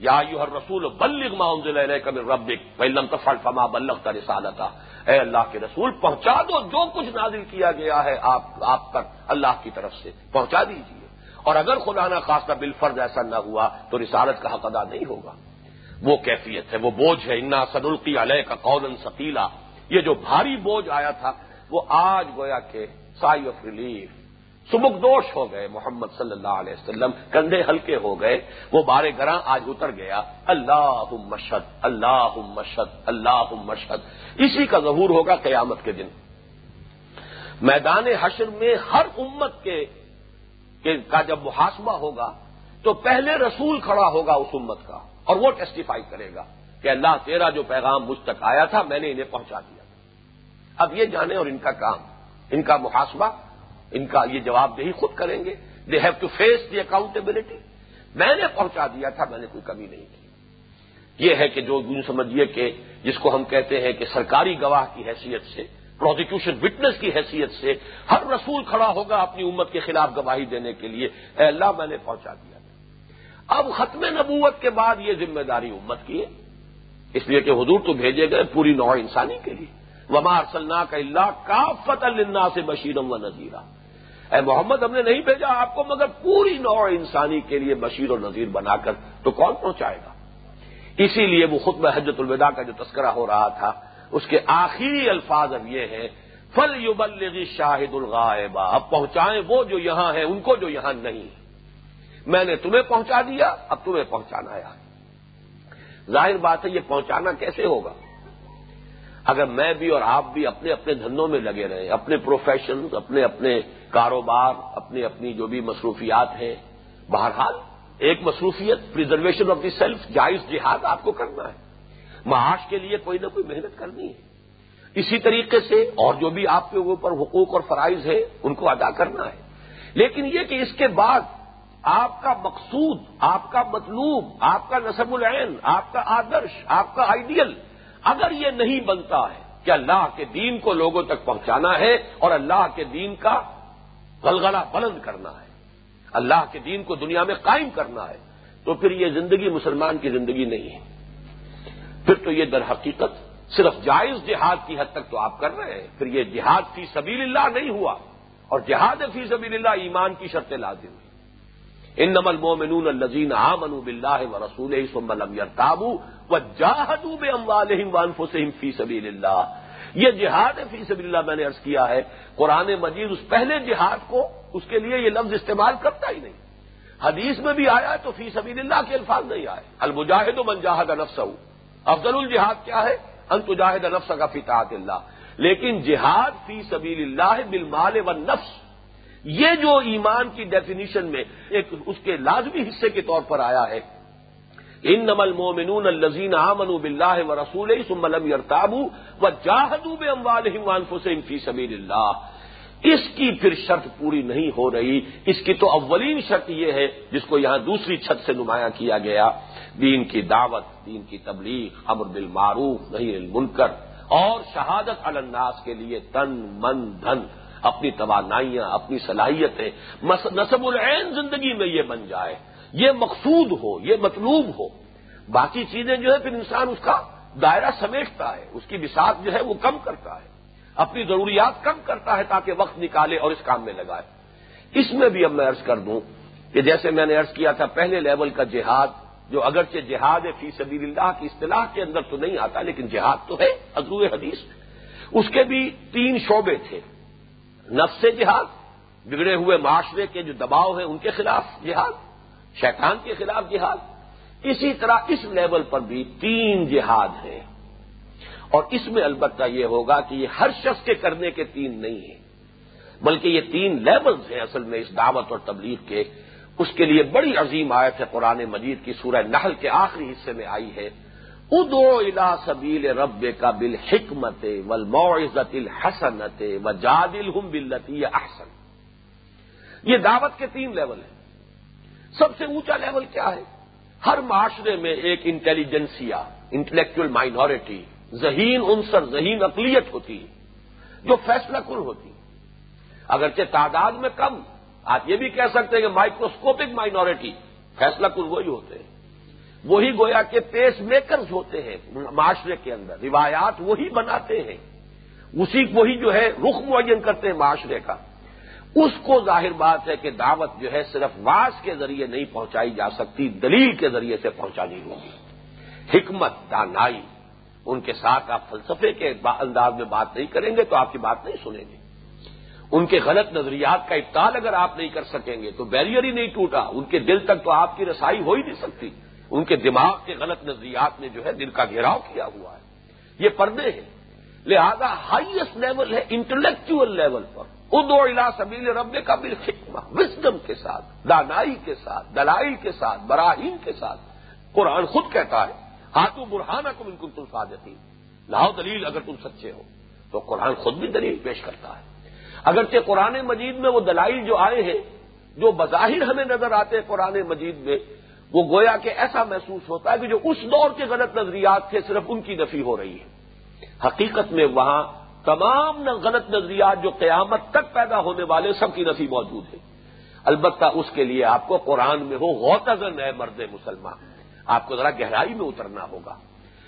یا یو ہر رسول بلغ ماحول کبھی ربک پہلم تو فما بلغ کا رسالتا۔ اے اللہ کے رسول، پہنچا دو، جو کچھ نازل کیا گیا ہے آپ آپ تک اللہ کی طرف سے پہنچا دیجیے اور اگر خدا نہ خاصہ بالفرض ایسا نہ ہوا، تو رسالت کا حق ادا نہیں ہوگا۔ وہ کیفیت ہے، وہ بوجھ ہے۔ انا سدلقی علیہ کا قول سکیلا یہ جو بھاری بوجھ آیا تھا، وہ آج گویا کہ سائی آف ریلیف سبک دوش ہو گئے محمد صلی اللہ علیہ وسلم، کندھے ہلکے ہو گئے، وہ بارے گراں آج اتر گیا۔ اللہ مشد اللہ مشد اللہ مشد اسی کا ظہور ہوگا قیامت کے دن۔ میدان حشر میں ہر امت کے کا جب محاسبہ ہوگا، تو پہلے رسول کھڑا ہوگا اس امت کا، اور وہ ٹیسٹیفائی کرے گا کہ اللہ تیرا جو پیغام مجھ تک آیا تھا، میں نے انہیں پہنچا دیا۔ اب یہ جانے اور ان کا کام، ان کا محاسبہ ان کا یہ جواب دہی خود کریں گے. They have to face the accountability میں نے پہنچا دیا تھا، میں نے کوئی کمی نہیں کی. یہ ہے کہ جو یوں سمجھیے کہ جس کو ہم کہتے ہیں کہ سرکاری گواہ کی حیثیت سے پروزیکیوشن وٹنس کی حیثیت سے ہر رسول کھڑا ہوگا اپنی امت کے خلاف گواہی دینے کے لیے. اے اللہ، میں نے پہنچا دیا تھا. اب ختم نبوت کے بعد یہ ذمہ داری امت کی ہے. اس لیے کہ حضور تو بھیجے گئے پوری نوع انسانی کے لیے. ومار صلاح کا اللہ کا فتح اللہ سے بشیرم و نذیرہ اے محمد، ہم نے نہیں بھیجا آپ کو، مگر پوری نوع انسانی کے لیے بشیر و نذیر بنا کر تو کون پہنچائے گا؟ اسی لیے وہ خطب حجت الوداع کا جو تذکرہ ہو رہا تھا، اس کے آخری الفاظ اب یہ ہیں فل یو شاہد الغائبہ اب پہنچائیں وہ جو یہاں ہیں، ان کو جو یہاں نہیں۔ میں نے تمہیں پہنچا دیا، اب تمہیں پہنچانا ہے۔ ظاہر بات ہے، یہ پہنچانا کیسے ہوگا؟ اگر میں بھی اور آپ بھی اپنے اپنے دھندوں میں لگے رہے اپنے پروفیشن اپنے اپنے کاروبار، اپنی اپنی جو بھی مصروفیات ہیں، بہرحال ایک مصروفیت پرزرویشن آف دی سیلف جائز جہاد آپ کو کرنا ہے۔ معاش کے لیے کوئی نہ کوئی محنت کرنی ہے۔ اسی طریقے سے اور جو بھی آپ کے اوپر حقوق اور فرائض ہے ان کو ادا کرنا ہے۔ لیکن یہ کہ اس کے بعد آپ کا مقصود، آپ کا مطلوب، آپ کا نصب العین، آپ کا آدرش، آپ کا آئیڈیل اگر یہ نہیں بنتا ہے کہ اللہ کے دین کو لوگوں تک پہنچانا ہے اور اللہ کے دین کا غلغلہ بلند کرنا ہے، اللہ کے دین کو دنیا میں قائم کرنا ہے، تو پھر یہ زندگی مسلمان کی زندگی نہیں ہے۔ پھر تو یہ در حقیقت صرف جائز جہاد کی حد تک تو آپ کر رہے ہیں، پھر یہ جہاد فی سبیل اللہ نہیں ہوا اور جہاد فی سبیل اللہ ایمان کی شرط لازم ہوئی ان نمل مومنون الزین آ منو بلّہ و رسول تابو و جاہدو بے اموالحم وانفسم فی سبیل اللہ یہ جہاد فی سبیل اللہ میں نے ارض کیا ہے۔ قرآن مجید اس پہلے جہاد کو، اس کے لیے یہ لفظ استعمال کرتا ہی نہیں۔ حدیث میں بھی آیا تو فی سبیل اللہ کے الفاظ نہیں آئے۔ المجاہد و منجاہد نفس افضل الجہاد کیا ہے؟ انتجاہد نفس کا فطاط اللہ۔ لیکن جہاد فی سبیل اللہ بالمال و نفس یہ جو ایمان کی ڈیفینیشن میں ایک اس کے لازمی حصے کے طور پر آیا ہے ان نمل مومنون الزین امن بلّہ و رسول سملم یرتابو و جاہدو بے اموال فی سبیل اللہ اس کی پھر شرط پوری نہیں ہو رہی. اس کی تو اولین شرط یہ ہے جس کو یہاں دوسری چھت سے نمایاں کیا گیا. دین کی دعوت، دین کی تبلیغ، امر بالمعروف نہیں المنکر، اور شہادت الناس کے لیے تن، من، دھن، اپنی توانائیاں، اپنی صلاحیتیں نصب العین زندگی میں یہ بن جائے. یہ مقصود ہو، یہ مطلوب ہو۔ باقی چیزیں جو ہے پھر انسان اس کا دائرہ سمیٹتا ہے، اس کی بساط جو ہے وہ کم کرتا ہے۔ اپنی ضروریات کم کرتا ہے تاکہ وقت نکالے اور اس کام میں لگائے۔ اس میں بھی اب میں عرض کر دوں کہ جیسے میں نے عرض کیا تھا، پہلے لیول کا جہاد، جو اگرچہ جہاد فی سبیل اللہ کی اصطلاح کے اندر تو نہیں آتا، لیکن جہاد تو ہے، عزو حدیث۔ اس کے بھی تین شعبے تھے۔ نفس جہاد، بگڑے ہوئے معاشرے کے جو دباؤ ہیں، ان کے خلاف جہاد۔ شیطان کے خلاف جہاد۔ اسی طرح اس لیول پر بھی تین جہاد ہیں۔ اور اس میں البتہ یہ ہوگا کہ یہ ہر شخص کے کرنے کے تین نہیں ہیں، بلکہ یہ تین لیولز ہیں اصل میں اس دعوت اور تبلیغ کے۔ اس کے لیے بڑی عظیم آیت ہے قرآن مجید کی سورہ نحل کے آخری حصے میں آئی ہے۔ ادو الا سبیل رب کا بل حکمت ول معزت الحسنت و جادل ہم بلتی احسن۔ یہ دعوت کے تین لیول ہیں۔ سب سے اونچا لیول کیا ہے؟ ہر معاشرے میں ایک انٹیلیجنسیا انٹلیکچل مائنورٹی ذہین عنصر، ذہین اقلیت ہوتی ہے، جو فیصلہ کن ہوتی اگرچہ تعداد میں کم، آپ یہ بھی کہہ سکتے ہیں کہ مائکروسکوپک مائنورٹی فیصلہ کن وہی ہوتے ہیں۔ وہی گویا کے پیس میکرز ہوتے ہیں معاشرے کے اندر، روایات وہی بناتے ہیں۔ اسی وہی جو ہے رخ معین کرتے ہیں معاشرے کا۔ اس کو ظاہر بات ہے کہ دعوت جو ہے صرف واس کے ذریعے نہیں پہنچائی جا سکتی، دلیل کے ذریعے سے پہنچانی ہوگی۔ حکمت، دانائی، ان کے ساتھ آپ فلسفے کے انداز میں بات نہیں کریں گے تو آپ کی بات نہیں سنیں گے۔ ان کے غلط نظریات کا ابتال اگر آپ نہیں کر سکیں گے تو بیریئر ہی نہیں ٹوٹا۔ ان کے دل تک تو آپ کی رسائی ہو ہی نہیں سکتی۔ ان کے دماغ کے غلط نظریات نے جو ہے دل کا گھیراؤ کیا ہوا ہے۔ یہ پردے ہیں۔ لہذا ہائیسٹ لیول ہے انٹلیکچل لیول پر۔ ادو الا سبیل رب کا بل وزڈم کے ساتھ، دانائی کے ساتھ، دلائی کے ساتھ، براہین کے ساتھ۔ قرآن خود کہتا ہے، ہاتھوں برہانہ کو بالکل تم فادتی لاؤ دلیل اگر تم سچے ہو۔ تو قرآن خود بھی دلیل پیش کرتا ہے۔ اگرچہ قرآن مجید میں وہ دلائل جو آئے ہیں، جو بظاہر ہمیں نظر آتے ہیں قرآن مجید میں، وہ گویا کہ ایسا محسوس ہوتا ہے کہ جو اس دور کے غلط نظریات تھے، صرف ان کی نفی ہو رہی ہے۔ حقیقت میں وہاں تمام غلط نظریات جو قیامت تک پیدا ہونے والے سب کی نفی موجود ہے البتہ اس کے لیے آپ کو قرآن میں ہو غوط نئے مرد مسلمان۔ آپ کو ذرا گہرائی میں اترنا ہوگا۔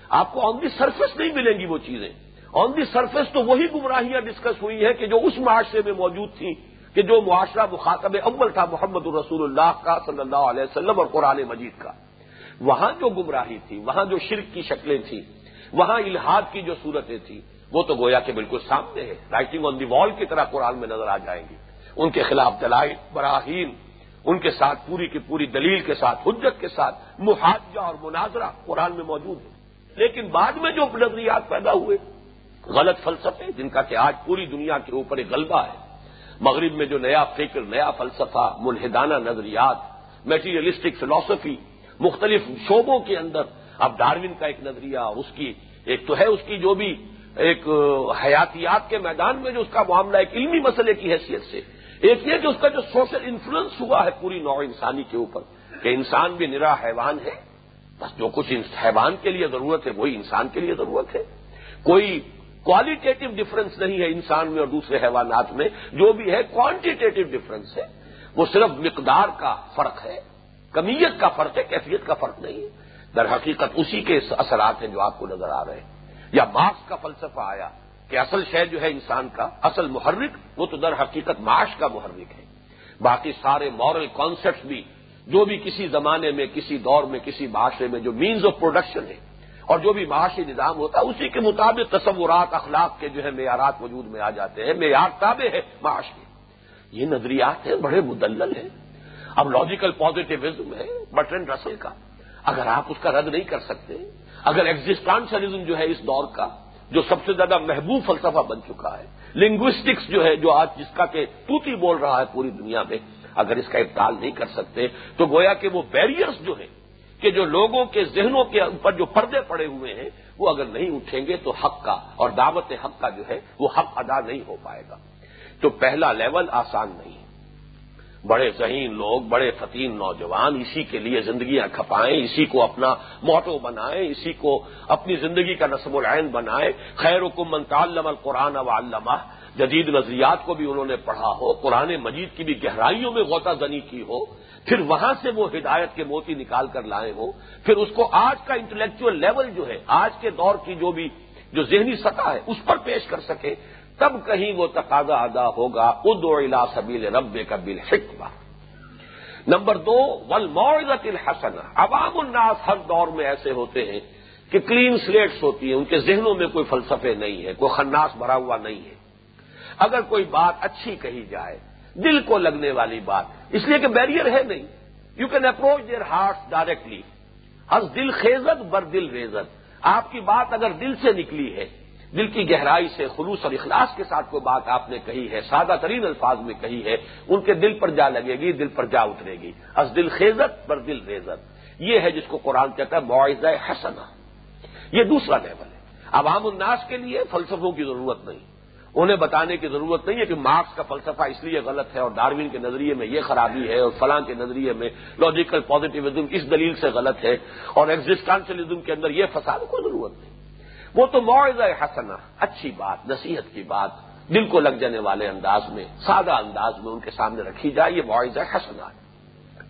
آپ کو آن دی سرفس نہیں ملیں گی وہ چیزیں۔ آن دی سرفیس تو وہی گمراہیاں ڈسکس ہوئی ہیں کہ جو اس معاشرے میں موجود تھیں، کہ جو معاشرہ مخاطب اول تھا محمد الرسول اللہ کا صلی اللہ علیہ وسلم اور قرآن مجید کا۔ وہاں جو گمراہی تھی، وہاں جو شرک کی شکلیں تھیں، وہاں الحاد کی جو صورتیں تھیں وہ تو گویا کہ بالکل سامنے ہے۔ رائٹنگ آن دی وال کی طرح قرآن میں نظر آ جائیں گی۔ ان کے خلاف دلائل، براہین، ان کے ساتھ پوری کی پوری دلیل کے ساتھ، حجت کے ساتھ، محاجہ اور مناظرہ قرآن میں موجود ہے۔ لیکن بعد میں جو نظریات پیدا ہوئے، غلط فلسفے، جن کا کہ آج پوری دنیا کے اوپر ایک غلبہ ہے۔ مغرب میں جو نیا فکر، نیا فلسفہ ملحدانہ نظریات میٹیریلسٹک فلاسفی مختلف شعبوں کے اندر، اب ڈاروین کا ایک نظریہ اس کی، ایک تو ہے اس کی جو بھی ایک حیاتیات کے میدان میں جو اس کا معاملہ ایک علمی مسئلے کی حیثیت سے، ایک یہ کہ اس کا جو سوشل انفلوئنس ہوا ہے پوری نو انسانی کے اوپر، کہ انسان بھی نرا حیوان ہے، بس جو کچھ حیوان کے لیے ضرورت ہے وہی انسان کے لیے ضرورت ہے۔ کوئی کوالٹیٹو ڈفرنس نہیں ہے انسان میں اور دوسرے حیوانات میں، جو بھی ہے کوانٹیٹیو ڈفرنس ہے۔ وہ صرف مقدار کا فرق ہے، کمیت کا فرق ہے، کیفیت کا فرق نہیں ہے۔ در حقیقت اسی کے اثرات ہیں جو آپ کو نظر آ رہے ہیں۔ یا مارکس کا فلسفہ آیا کہ اصل شے جو ہے انسان کا، اصل محرک، وہ تو در حقیقت معاش کا محرک ہے۔ باقی سارے مورل کانسیپٹس بھی، جو بھی کسی زمانے میں، کسی دور میں، کسی معاشرے میں جو مینز آف پروڈکشن ہے، اور جو بھی معاشی نظام ہوتا ہے اسی کے مطابق تصورات، اخلاق کے جو ہے معیارات وجود میں آ جاتے ہیں، معیار تابع ہے معاش کے۔ یہ نظریات ہیں، بڑے مدلل ہیں۔ اب لاجیکل پازیٹیوزم ہے بٹرن رسل کا۔ اگر آپ اس کا رد نہیں کر سکتے، اگر ایگزٹانسلزم جو ہے اس دور کا، جو سب سے زیادہ محبوب فلسفہ بن چکا ہے لنگوسٹکس جو ہے، جو آج جس کا کہ توتی بول رہا ہے پوری دنیا میں، اگر اس کا ابتال نہیں کر سکتے، تو گویا کہ وہ بیریئرز جو ہیں، کہ جو لوگوں کے ذہنوں کے اوپر جو پردے پڑے ہوئے ہیں، وہ اگر نہیں اٹھیں گے تو حق کا اور دعوت حق کا جو ہے، وہ حق ادا نہیں ہو پائے گا۔ تو پہلا لیول آسان نہیں ہے۔ بڑے ذہین لوگ، بڑے فتین نوجوان، اسی کے لیے زندگیاں کھپائیں، اسی کو اپنا موٹو بنائیں، اسی کو اپنی زندگی کا نصب العین بنائیں۔ خیر حکم منطالم القرآن و علامہ جدید نظریات کو بھی انہوں نے پڑھا ہو، قرآن مجید کی بھی گہرائیوں میں غوطہ زنی کی ہو، پھر وہاں سے وہ ہدایت کے موتی نکال کر لائے ہوں پھر اس کو آج کا انٹلیکچل لیول جو ہے، آج کے دور کی جو بھی، جو ذہنی سطح ہے، اس پر پیش کر سکے۔ تب کہیں وہ تقاضا ادا ہوگا اد و الا سبیل رب کا بل نمبر دو ول الحسن عوام الناس ہر دور میں ایسے ہوتے ہیں کہ کلین سلیٹس ہوتی ہیں، ان کے ذہنوں میں کوئی فلسفے نہیں ہے، کوئی خناس بھرا ہوا نہیں ہے۔ اگر کوئی بات اچھی کہی جائے، دل کو لگنے والی بات، اس لیے کہ بیریئر ہے نہیں۔ You can approach their heart directly ہر دل خیزت، بر دل ریزت۔ آپ کی بات اگر دل سے نکلی ہے دل کی گہرائی سے خلوص اور اخلاص کے ساتھ کوئی بات آپ نے کہی ہے، سادہ ترین الفاظ میں کہی ہے، ان کے دل پر جا لگے گی، دل پر جا اترے گی۔ از دل خیزت بر دل ریزت۔ یہ ہے جس کو قرآن کہتا ہے معاوضہ حسنا یہ دوسرا لیول ہے۔ عوام الناس کے لیے فلسفوں کی ضرورت نہیں۔ انہیں بتانے کی ضرورت نہیں ہے کہ مارکس کا فلسفہ اس لیے غلط ہے اور ڈاروین کے نظریے میں یہ خرابی ہے اور فلاں کے نظریے میں لاجیکل پازیٹیوزم اس دلیل سے غلط ہے اور ایگزٹانشلزم کے اندر یہ فساد کو ضرورت نہیں۔ وہ تو معاوضہ حسنا اچھی بات، نصیحت کی بات، دل کو لگ جانے والے انداز میں، سادہ انداز میں ان کے سامنے رکھی جائے، یہ معاوضہ حسنا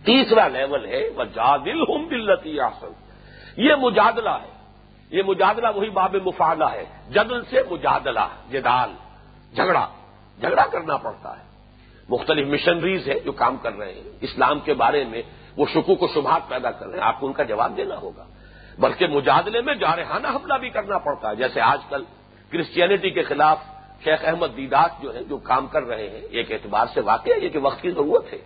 تیسرا لیول ہے وہ جادل ہوں بلتی آسن یہ مجادلہ ہے۔ یہ مجادلہ وہی باب مفادہ ہے۔ جدل سے مجادلہ، جدال، جھگڑا۔ جھگڑا کرنا پڑتا ہے۔ مختلف مشنریز ہیں جو کام کر رہے ہیں۔ اسلام کے بارے میں وہ شکوک و شبہات پیدا کر رہے ہیں۔ آپ کو ان کا جواب دینا ہوگا۔ بلکہ مجادلے میں جارحانہ حملہ بھی کرنا پڑتا ہے۔ جیسے آج کل کرسچینٹی کے خلاف شیخ احمد دیدات جو ہے جو کام کر رہے ہیں، ایک اعتبار سے واقع ہے یہ کہ وقت کی ضرورت ہے۔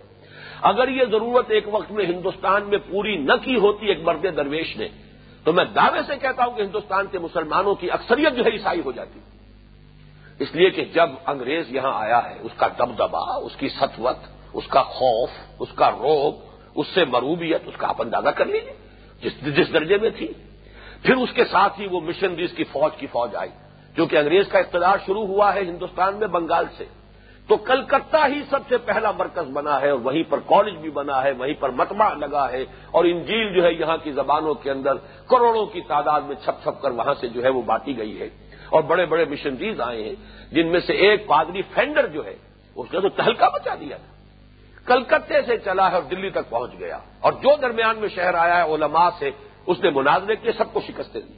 اگر یہ ضرورت ایک وقت میں ہندوستان میں پوری نہ کی ہوتی ایک مرد درویش نے، تو میں دعوے سے کہتا ہوں کہ ہندوستان کے مسلمانوں کی اکثریت جو ہے، عیسائی ہو جاتی۔ اس لیے کہ جب انگریز یہاں آیا ہے، اس کا دبدبا اس کی سطوت اس کا خوف، اس کا روب، اس سے مروبیت، اس کا آپ اندازہ کر لیجیے جس جس درجے میں تھی۔ پھر اس کے ساتھ ہی وہ مشنریز کی فوج کی فوج آئی۔ کیونکہ انگریز کا اقتدار شروع ہوا ہے ہندوستان میں بنگال سے۔ تو کلکتہ ہی سب سے پہلا مرکز بنا ہے اور وہیں پر کالج بھی بنا ہے، وہیں پر متبع لگا ہے۔ اور انجیل جو ہے یہاں کی زبانوں کے اندر کروڑوں کی تعداد میں چھپ چھپ کر وہاں سے جو ہے وہ بانٹی گئی ہے۔ اور بڑے بڑے مشنریز آئے ہیں، جن میں سے ایک پادری فینڈر جو ہے، اس نے تو تہلکا بچا دیا تھا۔ کلکتے سے چلا ہے اور دلی تک پہنچ گیا۔ اور جو درمیان میں شہر آیا ہے، علماء سے اس نے مناظرے کیے، سب کو شکستیں دی۔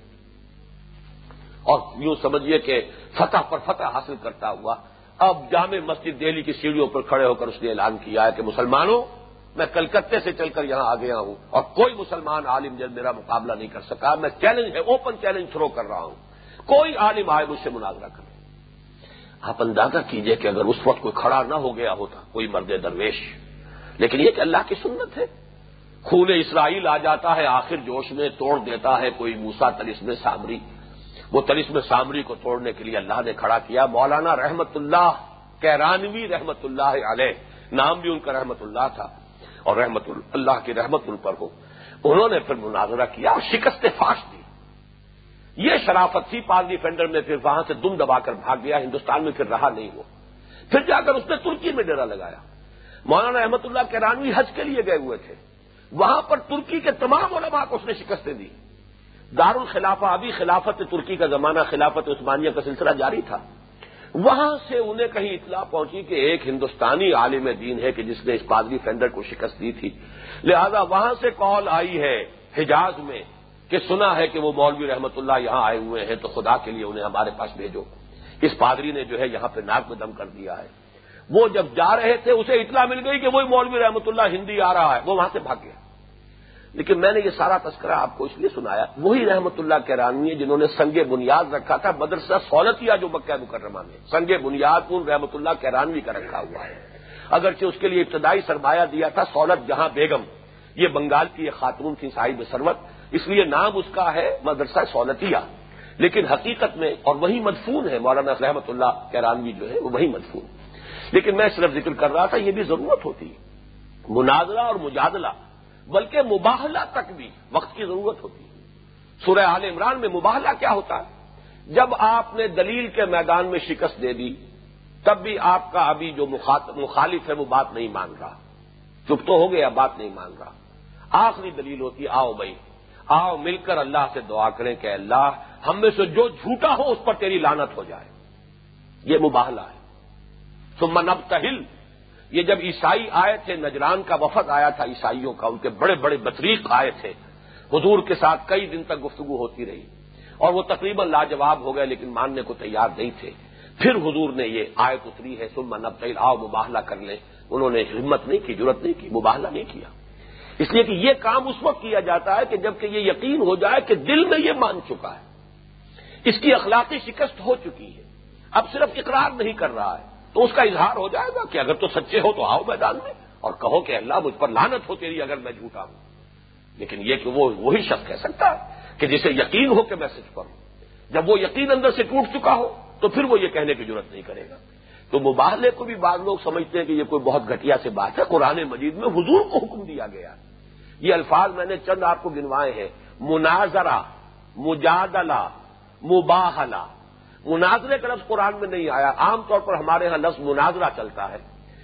اور یوں سمجھیے کہ فتح پر فتح حاصل کرتا ہوا، اب جامع مسجد دہلی کی سیڑھیوں پر کھڑے ہو کر اس نے اعلان کیا ہے کہ مسلمانوں، میں کلکتے سے چل کر یہاں آ گیا ہوں اور کوئی مسلمان عالم جب میرا مقابلہ نہیں کر سکا، میں چیلنج ہے اوپن چیلنج تھرو کر رہا ہوں۔ کوئی عالم آئے مجھ سے مناظرہ کرے۔ آپ اندازہ کیجیے کہ اگر اس وقت کوئی کھڑا نہ ہو گیا ہوتا، کوئی مرد درویش۔ لیکن یہ کہ اللہ کی سنت ہے۔ خون اسرائیل آ جاتا ہے، آخر جوش میں توڑ دیتا ہے کوئی موسا تلسم سامری۔ وہ تلسم سامری کو توڑنے کے لیے اللہ نے کھڑا کیا۔ مولانا رحمت اللہ، کیرانوی رحمت اللہ علیہ، نام بھی ان کا رحمت اللہ تھا۔ اور رحمت اللہ کی رحمت ان پر ہو۔ انہوں نے پھر مناظرہ کیا اور شکست فاش دی۔ یہ شرافت تھی پار ڈیفینڈر میں پھر وہاں سے دم دبا کر بھاگ گیا، ہندوستان میں پھر رہا نہیں وہ۔ پھر جا کر اس نے ترکی میں ڈیرا لگایا۔ مولانا احمد اللہ کیرانوی حج کے لیے گئے ہوئے تھے۔ وہاں پر ترکی کے تمام علماء کو اس نے شکستیں دی۔ دار الخلافہ ابھی خلافت ترکی کا زمانہ، خلافت عثمانیہ کا سلسلہ جاری تھا۔ وہاں سے انہیں کہیں اطلاع پہنچی کہ ایک ہندوستانی عالم دین ہے کہ جس نے اس پادری فینڈر کو شکست دی تھی۔ لہذا وہاں سے کال آئی ہے حجاز میں۔ کہ سنا ہے کہ وہ مولوی رحمت اللہ یہاں آئے ہوئے ہیں، تو خدا کے لیے انہیں ہمارے پاس بھیجو۔ اس پادری نے جو ہے یہاں پہ ناک میں دم کر دیا ہے۔ وہ جب جا رہے تھے، اسے اطلاع مل گئی کہ وہی مولوی رحمت اللہ ہندی آ رہا ہے۔ وہ وہاں سے بھاگ گیا۔ لیکن میں نے یہ سارا تذکرہ آپ کو اس لیے سنایا، وہی رحمت اللہ کے رانی جنہوں نے سنگ بنیاد رکھا تھا، مدرسہ سہولتیا جو مکہ مکرمہ میں۔ سنگ بنیاد ان رحمت اللہ کیرانوی کا رکھا ہوا ہے۔ اگرچہ اس کے لیے ابتدائی سرمایہ دیا تھا، سولت جہاں بیگم، یہ بنگال کی ایک خاتون تھی، صاحب سروت۔ اس لیے نام اس کا ہے مدرسہ سولتیا لیکن حقیقت میں اور وہی مدفون ہے، مولانا رحمت اللہ کیرانوی جو ہے وہ وہی مدفون۔ لیکن میں صرف ذکر کر رہا تھا، یہ بھی ضرورت ہوتی ہے۔ مناظرہ اور مجادلہ، بلکہ مباہلہ تک بھی وقت کی ضرورت ہوتی ہے۔ سورہ عال عمران میں مباہلہ کیا ہوتا ہے؟ جب آپ نے دلیل کے میدان میں شکست دے دی، تب بھی آپ کا ابھی جو مخالف ہے وہ بات نہیں مان رہا۔ چپ تو ہو گیا بات نہیں مان رہا۔ آخری دلیل ہوتی آؤ بھائی آؤ مل کر اللہ سے دعا کریں کہ اللہ، ہم میں سے جو جھوٹا ہو اس پر تیری لانت ہو جائے۔ یہ مباہلہ ہے۔ سمن اب تہل یہ جب عیسائی آئے تھے، نجران کا وفد آیا تھا عیسائیوں کا، ان کے بڑے بڑے بطریق آئے تھے۔ حضور کے ساتھ کئی دن تک گفتگو ہوتی رہی۔ اور وہ تقریباً لاجواب ہو گئے، لیکن ماننے کو تیار نہیں تھے۔ پھر حضور نے یہ آیت اتری ہے سن نب تیل آؤ مباہلہ کر لیں۔ انہوں نے ہمت نہیں کی ضرورت نہیں کی، مباہلہ نہیں کیا۔ اس لیے کہ یہ کام اس وقت کیا جاتا ہے کہ جبکہ یہ یقین ہو جائے کہ دل میں یہ مان چکا ہے۔ اس کی اخلاقی شکست ہو چکی ہے۔ اب صرف اقرار نہیں کر رہا ہے۔ تو اس کا اظہار ہو جائے گا کہ اگر تو سچے ہو تو آؤ میدان میں اور کہو کہ اللہ مجھ پر لانت ہو تیری اگر میں جھوٹا ہوں۔ لیکن یہ کہ وہ وہی شخص کہہ سکتا ہے کہ جسے یقین ہو کہ میں سچ پر ہوں۔ جب وہ یقین اندر سے ٹوٹ چکا ہو تو پھر وہ یہ کہنے کی ضرورت نہیں کرے گا۔ تو مباہلے کو بھی بعض لوگ سمجھتے ہیں کہ یہ کوئی بہت گھٹیا سے بات ہے، قرآن مجید میں حضور کو حکم دیا گیا یہ الفاظ میں نے چند آپ کو گنوائے ہیں۔ مناظرہ، مجادلہ، مباہلہ۔ مناظرے کا لفظ قرآن میں نہیں آیا۔ عام طور پر ہمارے ہاں لفظ مناظرہ چلتا ہے۔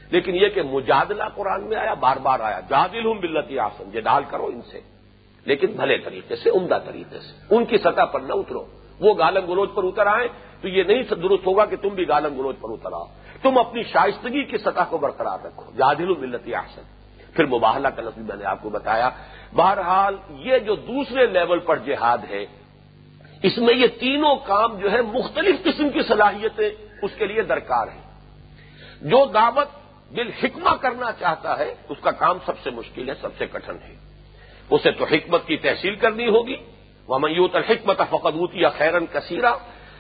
لیکن یہ کہ مجادلہ قرآن میں آیا، بار بار آیا۔ جادل ہوں بلتی آسن ڈال کرو ان سے۔ لیکن بھلے طریقے سے، عمدہ طریقے سے۔ ان کی سطح پر نہ اترو۔ وہ گالم گلوچ پر اتر آئے تو یہ نہیں درست ہوگا کہ تم بھی گالم گلوچ پر اتر آؤ۔ تم اپنی شائستگی کی سطح کو برقرار رکھو۔ جادل ملتی آسن پھر مباہلہ کا لفظ میں نے آپ کو بتایا۔ بہرحال یہ جو دوسرے لیول پر جہاد ہے، اس میں یہ تینوں کام جو ہے مختلف قسم کی صلاحیتیں اس کے لیے درکار ہیں۔ جو دعوت دل کرنا چاہتا ہے، اس کا کام سب سے مشکل ہے، سب سے کٹن ہے۔ اسے تو حکمت کی تحصیل کرنی ہوگی۔ وہ میوت الحکمت فقدوت یا خیرن کثیرہ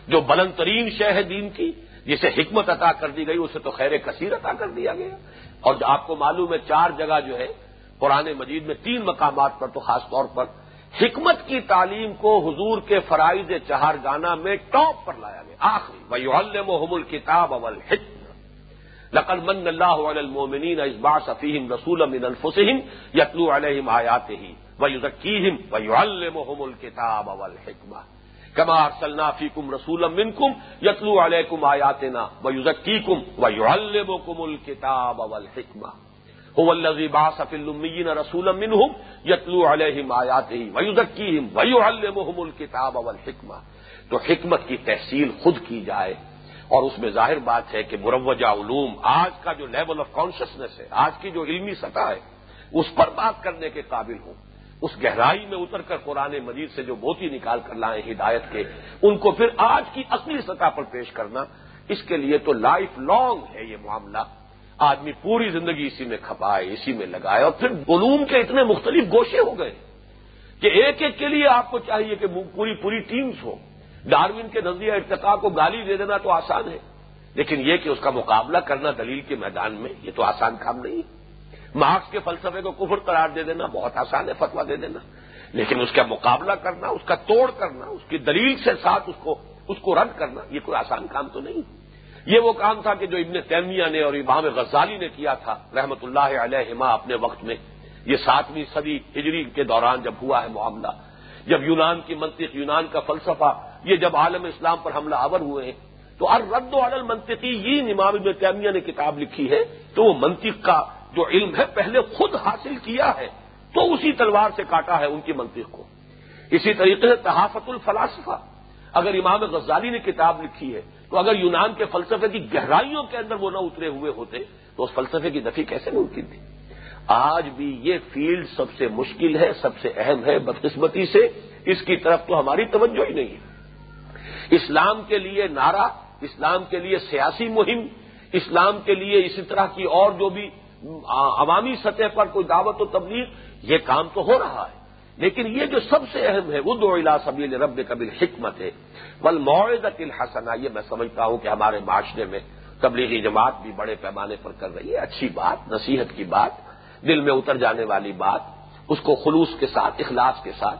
جو بلند ترین شہ ہے دین کی، جسے حکمت عطا کر دی گئی، اسے تو خیر کثیر عطا کر دیا گیا۔ اور آپ کو معلوم ہے، چار جگہ جو ہے پرانے مجید میں تین مقامات پر، تو خاص طور پر حکمت کی تعلیم کو حضور کے فرائض چہار گانا میں ٹاپ پر لایا گیا۔ آخری وہ الم الکتاب اول حکم لقل من اللہ المومنین ازبا صفیم رسول امن الفسم یتلو علیہم آیات ہی وہ یوزکیم و الکتاب اول حکمہ کما سلنافی کم رسول امن کم یتلو علیہ کم آیات نا و کم و یو الم الکتاب اول حکمہ الزی باصف المین رسول منہم یتلو علیہم آیات ہی ویوزکیم ویعلمہم الکتاب والحکمہ تو حکمت کی تحصیل خود کی جائے. اور اس میں ظاہر بات ہے کہ مروجہ علوم آج کا جو لیول آف کانشیسنیس ہے، آج کی جو علمی سطح ہے، اس پر بات کرنے کے قابل ہوں۔ اس گہرائی میں اتر کر قرآن مجید سے جو موتی نکال کر لائیں ہدایت کے، ان کو پھر آج کی اصلی سطح پر پیش کرنا، اس کے لیے تو لائف لانگ ہے یہ معاملہ۔ آدمی پوری زندگی اسی میں کھپائے، اسی میں لگائے، اور پھر علوم کے اتنے مختلف گوشے ہو گئے کہ ایک ایک کے لیے آپ کو چاہیے کہ پوری پوری ٹیمز ہو ڈاروین کے نظریہ ارتقا کو گالی دے دینا تو آسان ہے، لیکن یہ کہ اس کا مقابلہ کرنا دلیل کے میدان میں، یہ تو آسان کام نہیں۔ ہے مارکس کے فلسفے کو کفر قرار دے دینا بہت آسان ہے فتوا دے دینا۔ لیکن اس کا مقابلہ کرنا، اس کا توڑ کرنا، اس کی دلیل سے ساتھ اس کو اس کو رد کرنا، یہ کوئی آسان کام تو نہیں۔ یہ وہ کام تھا کہ جو ابن تیمیہ نے اور امام غزالی نے کیا تھا، رحمت اللہ علیہ اپنے وقت میں۔ یہ ساتویں صدی ہجری کے دوران جب ہوا ہے معاملہ، جب یونان کی منطق، یونان کا فلسفہ، یہ جب عالم اسلام پر حملہ آور ہوئے ہیں، تو ار رد و عدل منطقی یہ امام ابن تیمیہ نے کتاب لکھی ہے، تو وہ منطق کا جو علم ہے پہلے خود حاصل کیا ہے، تو اسی تلوار سے کاٹا ہے ان کی منطق کو۔ اسی طریقے سے تحافت الفلاسفہ۔ اگر امام غزالی نے کتاب لکھی ہے، تو اگر یونان کے فلسفے کی گہرائیوں کے اندر وہ نہ اترے ہوئے ہوتے، تو اس فلسفے کی نفی کیسے ممکن تھی؟ آج بھی یہ فیلڈ سب سے مشکل ہے، سب سے اہم ہے بدقسمتی سے۔ اس کی طرف تو ہماری توجہ ہی نہیں ہے۔ اسلام کے لیے نعرہ، اسلام کے لیے سیاسی مہم، اسلام کے لیے اسی طرح کی اور جو بھی عوامی سطح پر کوئی دعوت و تبلیغ، یہ کام تو ہو رہا ہے۔ لیکن یہ جو سب سے اہم ہے وہ دو الا سبیل رب قبل حکمت ہے۔ بل معدت الحسنا یہ میں سمجھتا ہوں کہ ہمارے معاشرے میں تبلیغی جماعت بھی بڑے پیمانے پر کر رہی ہے۔ اچھی بات، نصیحت کی بات، دل میں اتر جانے والی بات، اس کو خلوص کے ساتھ، اخلاص کے ساتھ۔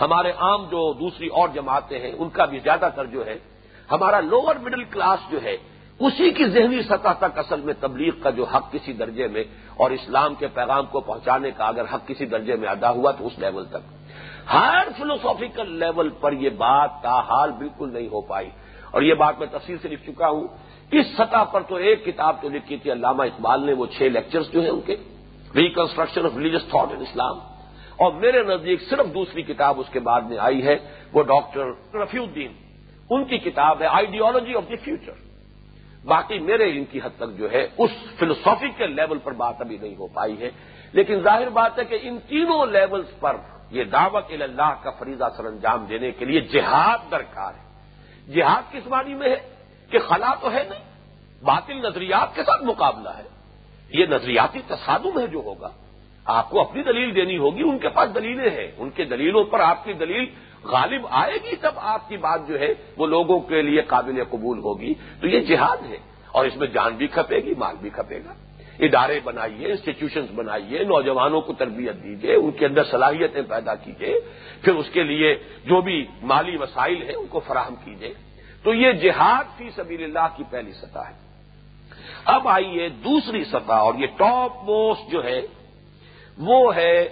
ہمارے عام جو دوسری اور جماعتیں ہیں، ان کا بھی زیادہ تر جو ہے، ہمارا لوور مڈل کلاس جو ہے اسی کی ذہنی سطح تک اصل میں تبلیغ کا جو حق کسی درجے میں اور اسلام کے پیغام کو پہنچانے کا اگر حق کسی درجے میں ادا ہوا تو اس لیول تک۔ ہر فلوسافیکل لیول پر یہ بات کا حال بالکل نہیں ہو پائی۔ اور یہ بات میں تفصیل سے لکھ چکا ہوں۔ اس سطح پر تو ایک کتاب تو لکھی تھی علامہ اقبال نے، وہ چھ لیکچرز جو ہیں ان کے۔ Reconstruction of religious thought in Islam اور میرے نزدیک صرف دوسری کتاب اس کے بعد میں آئی ہے، وہ ڈاکٹر رفیع الدین۔ ان کی کتاب ہے آئیڈیالوجی آف دی فیوچر باقی میرے علم کی حد تک جو ہے، اس فلسافیکل لیول پر بات ابھی نہیں ہو پائی ہے۔ لیکن ظاہر بات ہے کہ ان تینوں لیولز پر یہ دعوت اللہ کا فریضہ سر انجام دینے کے لیے جہاد درکار ہے۔ جہاد کس معنی میں ہے؟ کہ خلا تو ہے نہیں، باطل نظریات کے ساتھ مقابلہ ہے۔ یہ نظریاتی تصادم ہے جو ہوگا۔ آپ کو اپنی دلیل دینی ہوگی، ان کے پاس دلیلیں ہیں۔ ان کے دلیلوں پر آپ کی دلیل غالب آئے گی تب آپ کی بات جو ہے وہ لوگوں کے لیے قابل قبول ہوگی تو یہ جہاد ہے اور اس میں جان بھی کھپے گی، مال بھی کھپے گا۔ ادارے بنائیے انسٹیٹیوشنز بنائیے، نوجوانوں کو تربیت دیجیے ان کے اندر صلاحیتیں پیدا کیجیے پھر اس کے لیے جو بھی مالی وسائل ہیں ان کو فراہم کیجیے تو یہ جہاد فی سبیل اللہ کی پہلی سطح ہے۔ اب آئیے دوسری سطح اور یہ ٹاپ موسٹ جو ہے وہ ہے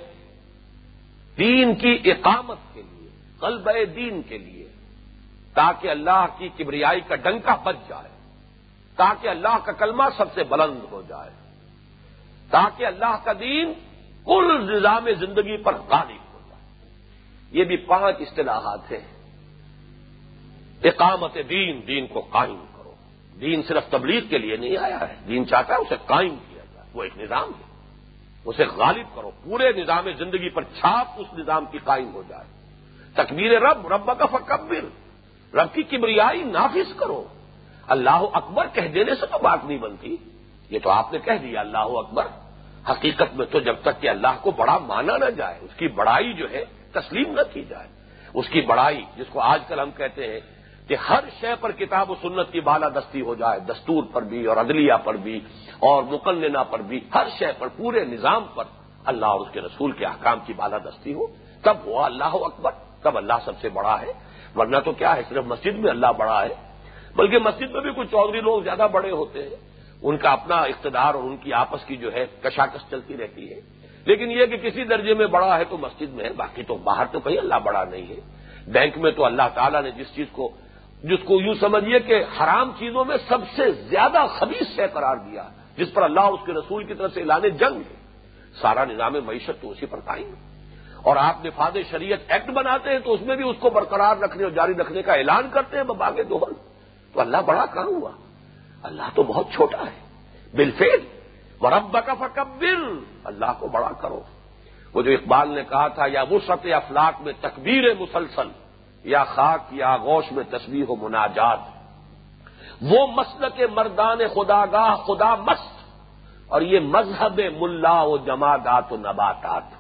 دین کی اقامت کے لیے۔ قلب دین کے لیے، تاکہ اللہ کی کبریائی کا ڈنکا بچ جائے، تاکہ اللہ کا کلمہ سب سے بلند ہو جائے، تاکہ اللہ کا دین کل نظام زندگی پر غالب ہو جائے۔ یہ بھی پانچ اصطلاحات ہیں۔ اقامت دین دین کو قائم کرو۔ دین صرف تبلیغ کے لیے نہیں آیا ہے، دین چاہتا ہے اسے قائم کیا جائے، وہ ایک نظام ہے۔ اسے غالب کرو، پورے نظام زندگی پر چھاپ اس نظام کی قائم ہو جائے۔ تکبیر رب رب کا فکبر، رب کی کبریائی نافذ کرو۔ اللہ اکبر کہہ دینے سے تو بات نہیں بنتی۔ یہ تو آپ نے کہہ دیا، اللہ اکبر۔ حقیقت میں تو جب تک کہ اللہ کو بڑا مانا نہ جائے، اس کی بڑائی جو ہے، تسلیم نہ کی جائے۔ اس کی بڑائی جس کو آج کل ہم کہتے ہیں کہ ہر شے پر کتاب و سنت کی بالا دستی ہو جائے، دستور پر بھی اور عدلیہ پر بھی اور مقننہ پر بھی، ہر شے پر، پورے نظام پر اللہ اور اس کے رسول کے احکام کی بالا دستی ہو، تب ہوا اللہ اکبر۔ تب اللہ سب سے بڑا ہے۔ ورنہ تو کیا ہے، صرف مسجد میں اللہ بڑا ہے۔ بلکہ مسجد میں بھی کچھ چودھری لوگ زیادہ بڑے ہوتے ہیں۔ ان کا اپنا اقتدار اور ان کی آپس کی جو ہے کشاکش چلتی رہتی ہے۔ لیکن یہ کہ کسی درجے میں بڑا ہے تو مسجد میں ہے، باقی تو باہر تو کہیں اللہ بڑا نہیں ہے۔ بینک میں تو اللہ تعالیٰ نے جس چیز کو، جس کو یوں سمجھیے کہ حرام چیزوں میں سب سے زیادہ خبیص سے قرار دیا۔ جس پر اللہ اس کے رسول کی طرف سے اعلان جنگ ہے۔ سارا نظام معیشت تو اسی پر قائم ہے۔ اور آپ نفاذ شریعت ایکٹ بناتے ہیں تو اس میں بھی اس کو برقرار رکھنے اور جاری رکھنے کا اعلان کرتے ہیں بباغ دوہن تو اللہ بڑا کہاں ہوا۔ اللہ تو بہت چھوٹا ہے۔ بالفیل مرب کا فکبر۔ اللہ کو بڑا کرو۔ وہ جو اقبال نے کہا تھا، یا وسط افلاق میں تکبیر مسلسل، یا خاک یا گوش میں تصویر و مناجات۔ وہ مسل کے مردان خدا گاہ خدا مست۔ اور یہ مذہب ملا و جماعت و نباتات۔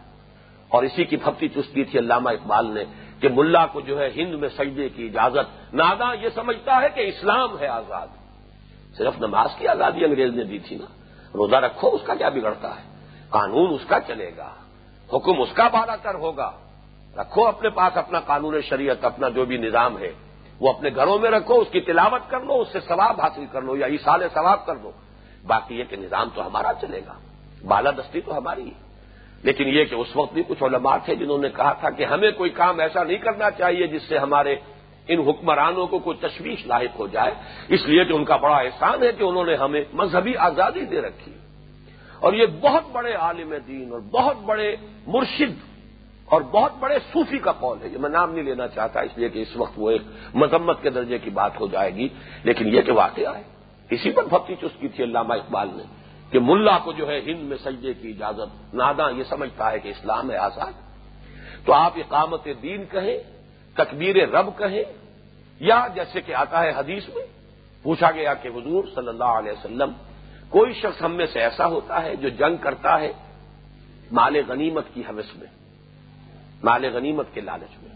اور اسی کی پھپتی چستی تھی علامہ اقبال نے کہ ملا کو جو ہے ہند میں سجدے کی اجازت۔ نادا یہ سمجھتا ہے کہ اسلام ہے آزاد۔ صرف نماز کی آزادی انگریز نے دی تھی نا۔ روزہ رکھو، اس کا کیا بگڑتا ہے؟ قانون اس کا چلے گا۔ حکم اس کا بالا تر ہوگا۔ رکھو اپنے پاس اپنا قانون شریعت، اپنا جو بھی نظام ہے۔ وہ اپنے گھروں میں رکھو، اس کی تلاوت کر لو، اس سے ثواب حاصل کر لو یا ایسال ثواب کر لو باقی یہ کہ نظام تو ہمارا چلے گا۔ بالادستی تو ہماری ہے۔ لیکن یہ کہ اس وقت بھی کچھ علماء تھے جنہوں نے کہا تھا کہ ہمیں کوئی کام ایسا نہیں کرنا چاہیے جس سے ہمارے ان حکمرانوں کو کوئی تشویش لاحق ہو جائے۔ اس لیے کہ ان کا بڑا احسان ہے کہ انہوں نے ہمیں مذہبی آزادی دے رکھی۔ اور یہ بہت بڑے عالم دین اور بہت بڑے مرشد اور بہت بڑے صوفی کا قول ہے۔ یہ میں نام نہیں لینا چاہتا، اس لیے کہ اس وقت وہ ایک مذمت کے درجے کی بات ہو جائے گی، لیکن یہ کہ واقعہ ہے۔ اسی پر بھکتی چسکی تھی علامہ اقبال نے۔ کہ ملا کو جو ہے ہند میں سجدے کی اجازت نادا یہ سمجھتا ہے کہ اسلام ہے آزاد۔ تو آپ اقامت دین کہیں، تکبیر رب کہیں، یا جیسے کہ آتا ہے حدیث میں، پوچھا گیا کہ حضور صلی اللہ علیہ وسلم، کوئی شخص ہم میں سے ایسا ہوتا ہے جو جنگ کرتا ہے مال غنیمت کی حوث میں، مال غنیمت کے لالچ میں؟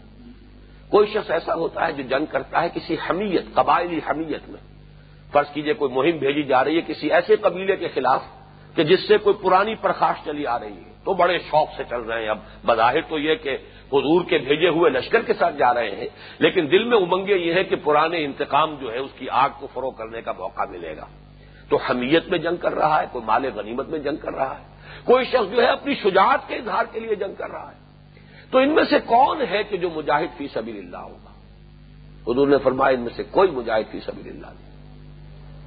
کوئی شخص ایسا ہوتا ہے جو جنگ کرتا ہے کسی حمیت، قبائلی حمیت میں؟ فرض کیجیے کوئی مہم بھیجی جا رہی ہے کسی ایسے قبیلے کے خلاف کہ جس سے کوئی پرانی پرخاش چلی آ رہی ہے۔ تو بڑے شوق سے چل رہے ہیں۔ اب بظاہر تو یہ کہ حضور کے بھیجے ہوئے لشکر کے ساتھ جا رہے ہیں، لیکن دل میں امنگے یہ ہے کہ پرانے انتقام جو ہے، اس کی آگ کو فروغ کرنے کا موقع ملے گا۔ تو حمیت میں جنگ کر رہا ہے، کوئی مال غنیمت میں جنگ کر رہا ہے۔ کوئی شخص جو ہے اپنی شجاعت کے اظہار کے لیے جنگ کر رہا ہے۔ تو ان میں سے کون ہے کہ جو مجاہد فی سبیل اللہ ہوگا؟ حضور نے فرمایا ان میں سے کوئی مجاہد فی سبیل اللہ نہیں۔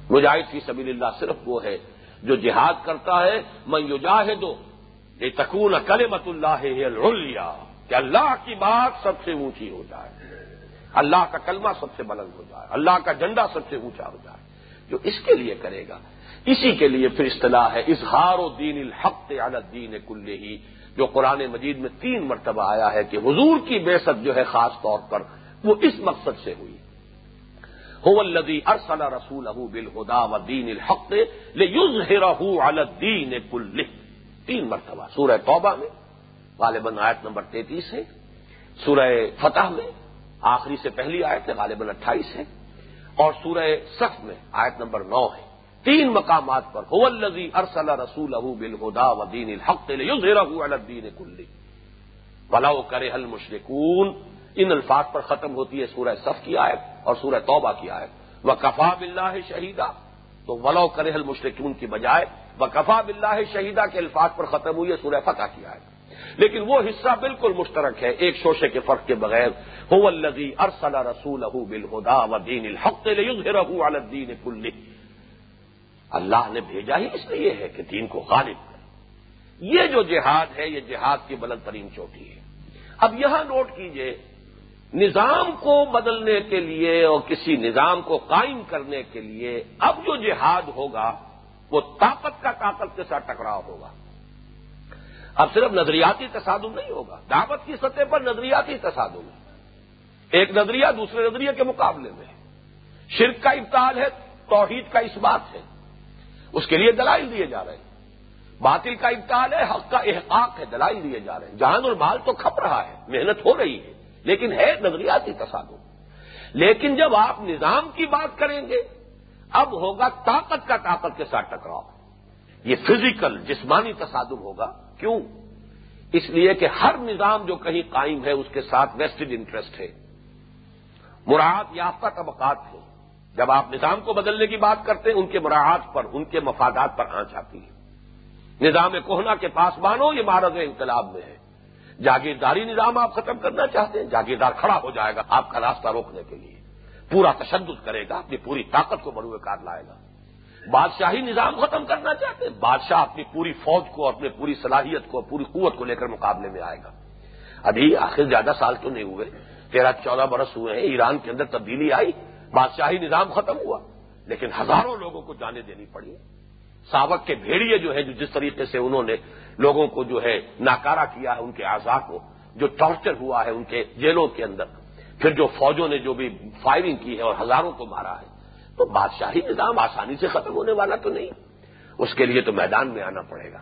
مجاہد فی سبیل اللہ صرف وہ ہے جو جہاد کرتا ہے میں یو دو یہ تکون کلمت اللہ کہ اللہ کی بات سب سے اونچی ہو جائے۔ اللہ کا کلمہ سب سے بلند ہو جائے، اللہ کا جنڈا سب سے اونچا ہو جائے۔ جو اس کے لیے کرے گا، اسی کے لیے پھر اصطلاح ہے، اظہار و دین الحق عدد دین کل ہی جو قرآن مجید میں تین مرتبہ آیا ہے کہ حضور کی بے جو ہے خاص طور پر وہ اس مقصد سے ہوئی۔ هو الذي ارسل رسوله بالهدى ودين الحق ليظهره على الدين كله. تین مرتبہ. سورہ توبہ میں، غالباً آیت نمبر تینتیس ہے. سورہ فتح میں، آخری سے پہلی آیت ہے، غالباً اٹھائیس ہے. اور سورہ صف میں، آیت نمبر نو ہے. تین مقامات پر، هو الذي ارسل رسوله بالهدى ودين الحق ليظهره على الدين كله. ولو کرے المشركون ان الفاظ پر ختم ہوتی ہے سورہ صف کی آیت اور سورہ توبہ کی آیت۔ وہ کفا بلّہ شہیدہ تو ولو کرے المشرکون کی بجائے وہ کفا بلّہ شہیدہ کے الفاظ پر ختم ہوئی ہے سورہ فتح کی آیت۔ لیکن وہ حصہ بالکل مشترک ہے، ایک شوشے کے فرق کے بغیر۔ ہو الدی ارسل رسول بالہدا و دین الحق على الدین کل اللہ نے بھیجا ہی اس لیے ہے کہ دین کو غالب کر یہ جو جہاد ہے، یہ جہاد کی بلند ترین چوٹی ہے۔ اب یہاں نوٹ کیجیے نظام کو بدلنے کے لیے اور کسی نظام کو قائم کرنے کے لیے اب جو جہاد ہوگا، وہ طاقت کا طاقت کے ساتھ ٹکراؤ ہوگا۔ اب صرف نظریاتی تصادم نہیں ہوگا، دعوت کی سطح پر نظریاتی تصادم ایک نظریہ دوسرے نظریے کے مقابلے میں شرک کا ابتال ہے، توحید کا اس بات ہے۔ اس کے لیے دلائل دیے جا رہے ہیں۔ باطل کا ابتال ہے، حق کا احقاق ہے، دلائل دیے جا رہے ہیں۔ جان اور مال تو کھپ رہا ہے، محنت ہو رہی ہے۔ لیکن ہے نظریاتی تصادم۔ لیکن جب آپ نظام کی بات کریں گے، اب ہوگا طاقت کا طاقت کے ساتھ ٹکراؤ۔ یہ فزیکل جسمانی تصادم ہوگا۔ کیوں؟ اس لیے کہ ہر نظام جو کہیں قائم ہے، اس کے ساتھ ویسٹڈ انٹرسٹ ہے۔ مراحت یافتہ طبقات ہیں۔ جب آپ نظام کو بدلنے کی بات کرتے ہیں، ان کے مراحت پر، ان کے مفادات پر آنچ آتی ہے۔ نظام کوہنا کے پاس مانو یہ مہارت انقلاب میں ہے۔ جاگیرداری نظام آپ ختم کرنا چاہتے ہیں، جاگیردار کھڑا ہو جائے گا، آپ کا راستہ روکنے کے لیے۔ پورا تشدد کرے گا، اپنی پوری طاقت کو بروئے کار لائے گا۔ بادشاہی نظام ختم کرنا چاہتے ہیں، بادشاہ اپنی پوری فوج کو، اپنی پوری صلاحیت کو، پوری قوت کو لے کر مقابلے میں آئے گا۔ ابھی آخر زیادہ سال تو نہیں ہوئے، تیرہ چودہ برس ہوئے ہیں، ایران کے اندر تبدیلی آئی، بادشاہی نظام ختم ہوا۔ لیکن ہزاروں لوگوں کو جانے دینی پڑی۔ ساوک کے بھیڑیے جو ہے جو جس طریقے سے انہوں نے لوگوں کو جو ہے ناکارا کیا ہے ان کے اعضاء کو، جو ٹارچر ہوا ہے ان کے جیلوں کے اندر۔ پھر جو فوجوں نے جو بھی فائرنگ کی ہے اور ہزاروں کو مارا ہے، تو بادشاہی نظام آسانی سے ختم ہونے والا تو نہیں۔ اس کے لیے تو میدان میں آنا پڑے گا۔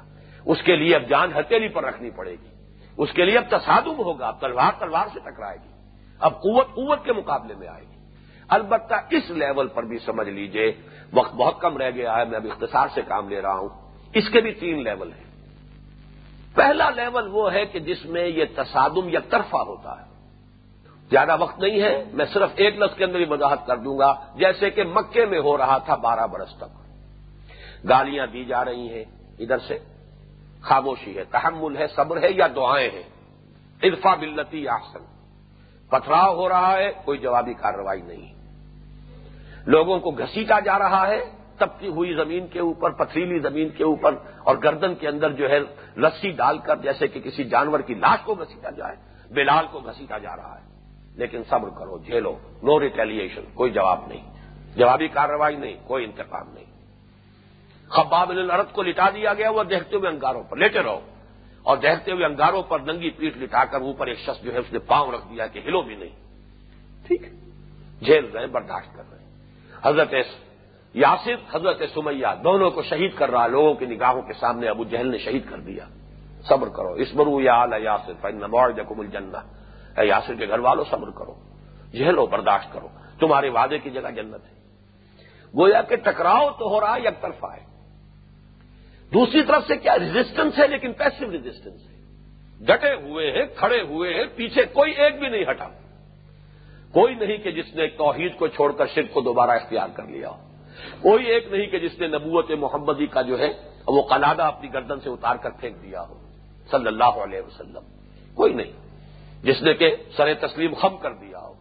اس کے لیے اب جان ہتھیلی پر رکھنی پڑے گی۔ اس کے لیے اب تصادم ہوگا، اب تلوار تلوار سے ٹکرائے گی۔ اب قوت قوت کے مقابلے میں آئے گی۔ البتہ اس لیول پر بھی سمجھ لیجیے، وقت بہت کم رہ گیا ہے، میں اب اختصار سے کام لے رہا ہوں۔ اس کے بھی تین لیول ہیں۔ پہلا لیول وہ ہے کہ جس میں یہ تصادم یک طرفہ ہوتا ہے۔ زیادہ وقت نہیں ہے، میں صرف ایک لفظ کے اندر ہی وضاحت کر دوں گا، جیسے کہ مکے میں ہو رہا تھا بارہ برس تک۔ گالیاں دی جا رہی ہیں ادھر سے۔ خاموشی ہے، تحمل ہے، صبر ہے یا دعائیں ہیں۔ ارفا بلتی آسن پتھراؤ ہو رہا ہے، کوئی جوابی کارروائی نہیں۔ لوگوں کو گھسیٹا جا رہا ہے، تپتی ہوئی زمین کے اوپر، پتھریلی زمین کے اوپر، اور گردن کے اندر جو ہے رسی ڈال کر جیسے کہ کسی جانور کی لاش کو گھسیٹا جائے، بلال کو گھسیٹا جا رہا ہے۔ لیکن صبر کرو، جھیلو۔ نو ریٹیلیشن کوئی جواب نہیں۔ جوابی کارروائی نہیں، کوئی انتقام نہیں۔ خباب الرد کو لٹا دیا گیا، وہ دیکھتے ہوئے انگاروں پر لیٹے رہو۔ اور دیکھتے ہوئے انگاروں پر ننگی پیٹ لٹا کر اوپر ایک شخص جو ہے اس نے پاؤں رکھ دیا کہ ہلو بھی نہیں۔ ٹھیک۔ جھیل رہے برداشت کر رہے۔ حضرت یاسر، حضرت سمیہ دونوں کو شہید کر رہا، لوگوں کی نگاہوں کے سامنے ابو جہل نے شہید کر دیا۔ صبر کرو اس برو یا یاسر فن جکم الجنہ۔ اے یاسر کے گھر والوں صبر کرو۔ جہلو برداشت کرو۔ تمہارے وعدے کی جگہ جنت ہے۔ گویا کہ ٹکراؤ تو ہو رہا ہے، یک طرفہ ہے۔ دوسری طرف سے کیا ریزسٹنس ہے، لیکن پیسو ریزسٹنس ہے۔ ڈٹے ہوئے ہیں، کھڑے ہوئے ہیں، پیچھے کوئی ایک بھی نہیں ہٹا۔ کوئی نہیں کہ جس نے توحید کو چھوڑ کر شرک کو دوبارہ اختیار کر لیا ہو۔ کوئی ایک نہیں کہ جس نے نبوت محمدی کا جو ہے وہ قلادہ اپنی گردن سے اتار کر پھینک دیا ہو، صلی اللہ علیہ وسلم۔ کوئی نہیں۔ جس نے کہ سر تسلیم خم کر دیا ہو۔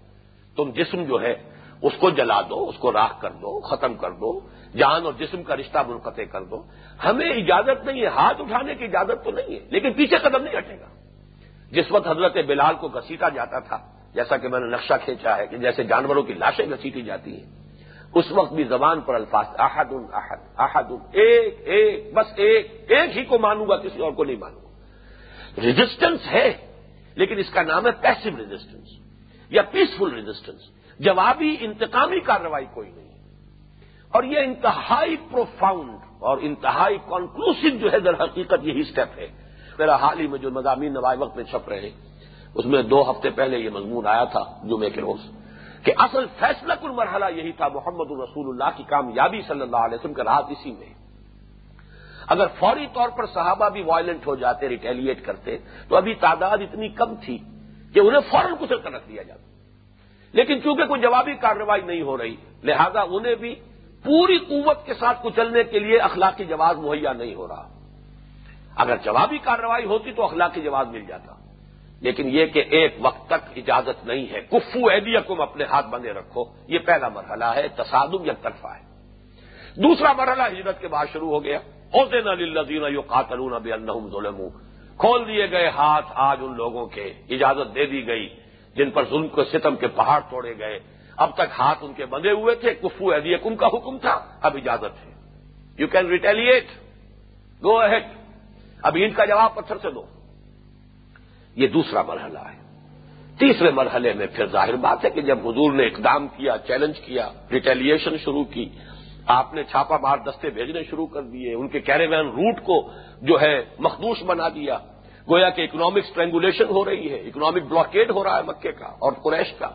تم جسم جو ہے اس کو جلا دو، اس کو راہ کر دو، ختم کر دو، جان اور جسم کا رشتہ منقطع کر دو۔ ہمیں اجازت نہیں ہے، ہاتھ اٹھانے کی اجازت تو نہیں ہے، لیکن پیچھے قدم نہیں ہٹے گا۔ جس وقت حضرت بلال کو گھسیٹا جاتا تھا، جیسا کہ میں نے نقشہ کھینچا ہے کہ جیسے جانوروں کی لاشیں گھسیٹی جاتی ہیں۔ اس وقت بھی زبان پر الفاظ احد احد احد ایک ایک، بس ایک ایک ہی کو مانوں گا، کسی اور کو نہیں مانوں گا۔ ریزسٹنس ہے، لیکن اس کا نام ہے پیسو ریزسٹنس یا پیسفل ریزسٹنس جوابی انتقامی کارروائی کوئی نہیں۔ اور یہ انتہائی پروفاؤنڈ اور انتہائی کنکلوسو جو ہے، در حقیقت یہی سٹیپ ہے۔ میرا حال ہی میں جو مضامین نوائے وقت میں چھپ رہے، اس میں دو ہفتے پہلے یہ مضمون آیا تھا جمعے کے روز۔ کہ اصل فیصلہ کل مرحلہ یہی تھا محمد الرسول اللہ کی کامیابی صلی اللہ علیہ وسلم کا رات اسی میں۔ اگر فوری طور پر صحابہ بھی وائلنٹ ہو جاتے ریٹیلیٹ کرتے، تو ابھی تعداد اتنی کم تھی کہ انہیں فوراً کچھ کر رکھ دیا جاتا۔ لیکن چونکہ کوئی جوابی کارروائی نہیں ہو رہی، لہذا انہیں بھی پوری قوت کے ساتھ کچلنے کے لیے اخلاقی جواز مہیا نہیں ہو رہا۔ اگر جوابی کارروائی ہوتی تو اخلاقی جواز مل جاتا۔ لیکن یہ کہ ایک وقت تک اجازت نہیں ہے۔ کفو ایدیا کو اپنے ہاتھ بندے رکھو۔ یہ پہلا مرحلہ ہے، تصادم یک طرفہ ہے۔ دوسرا مرحلہ ہجرت کے بعد شروع ہو گیا۔ حسین علی یو قاتلون اب ظلم کھول دیے گئے ہاتھ آج ان لوگوں کے اجازت دے دی گئی، جن پر ظلم کو ستم کے پہاڑ توڑے گئے۔ اب تک ہاتھ ان کے بندے ہوئے تھے۔ کفو ایدیکم کا حکم تھا۔ اب اجازت ہے۔ You can retaliate go ahead اب ان کا جواب پتھر سے دو۔ یہ دوسرا مرحلہ ہے۔ تیسرے مرحلے میں پھر ظاہر بات ہے کہ جب حضور نے اقدام کیا، چیلنج کیا ریٹیلیشن شروع کی، آپ نے چھاپا مار دستے بھیجنے شروع کر دیے، ان کے کیریوین روٹ کو جو ہے مخدوش بنا دیا۔ گویا کہ اکنامک اسٹرینگولیشن ہو رہی ہے اکنامک بلاکیڈ ہو رہا ہے مکے کا اور قریش کا۔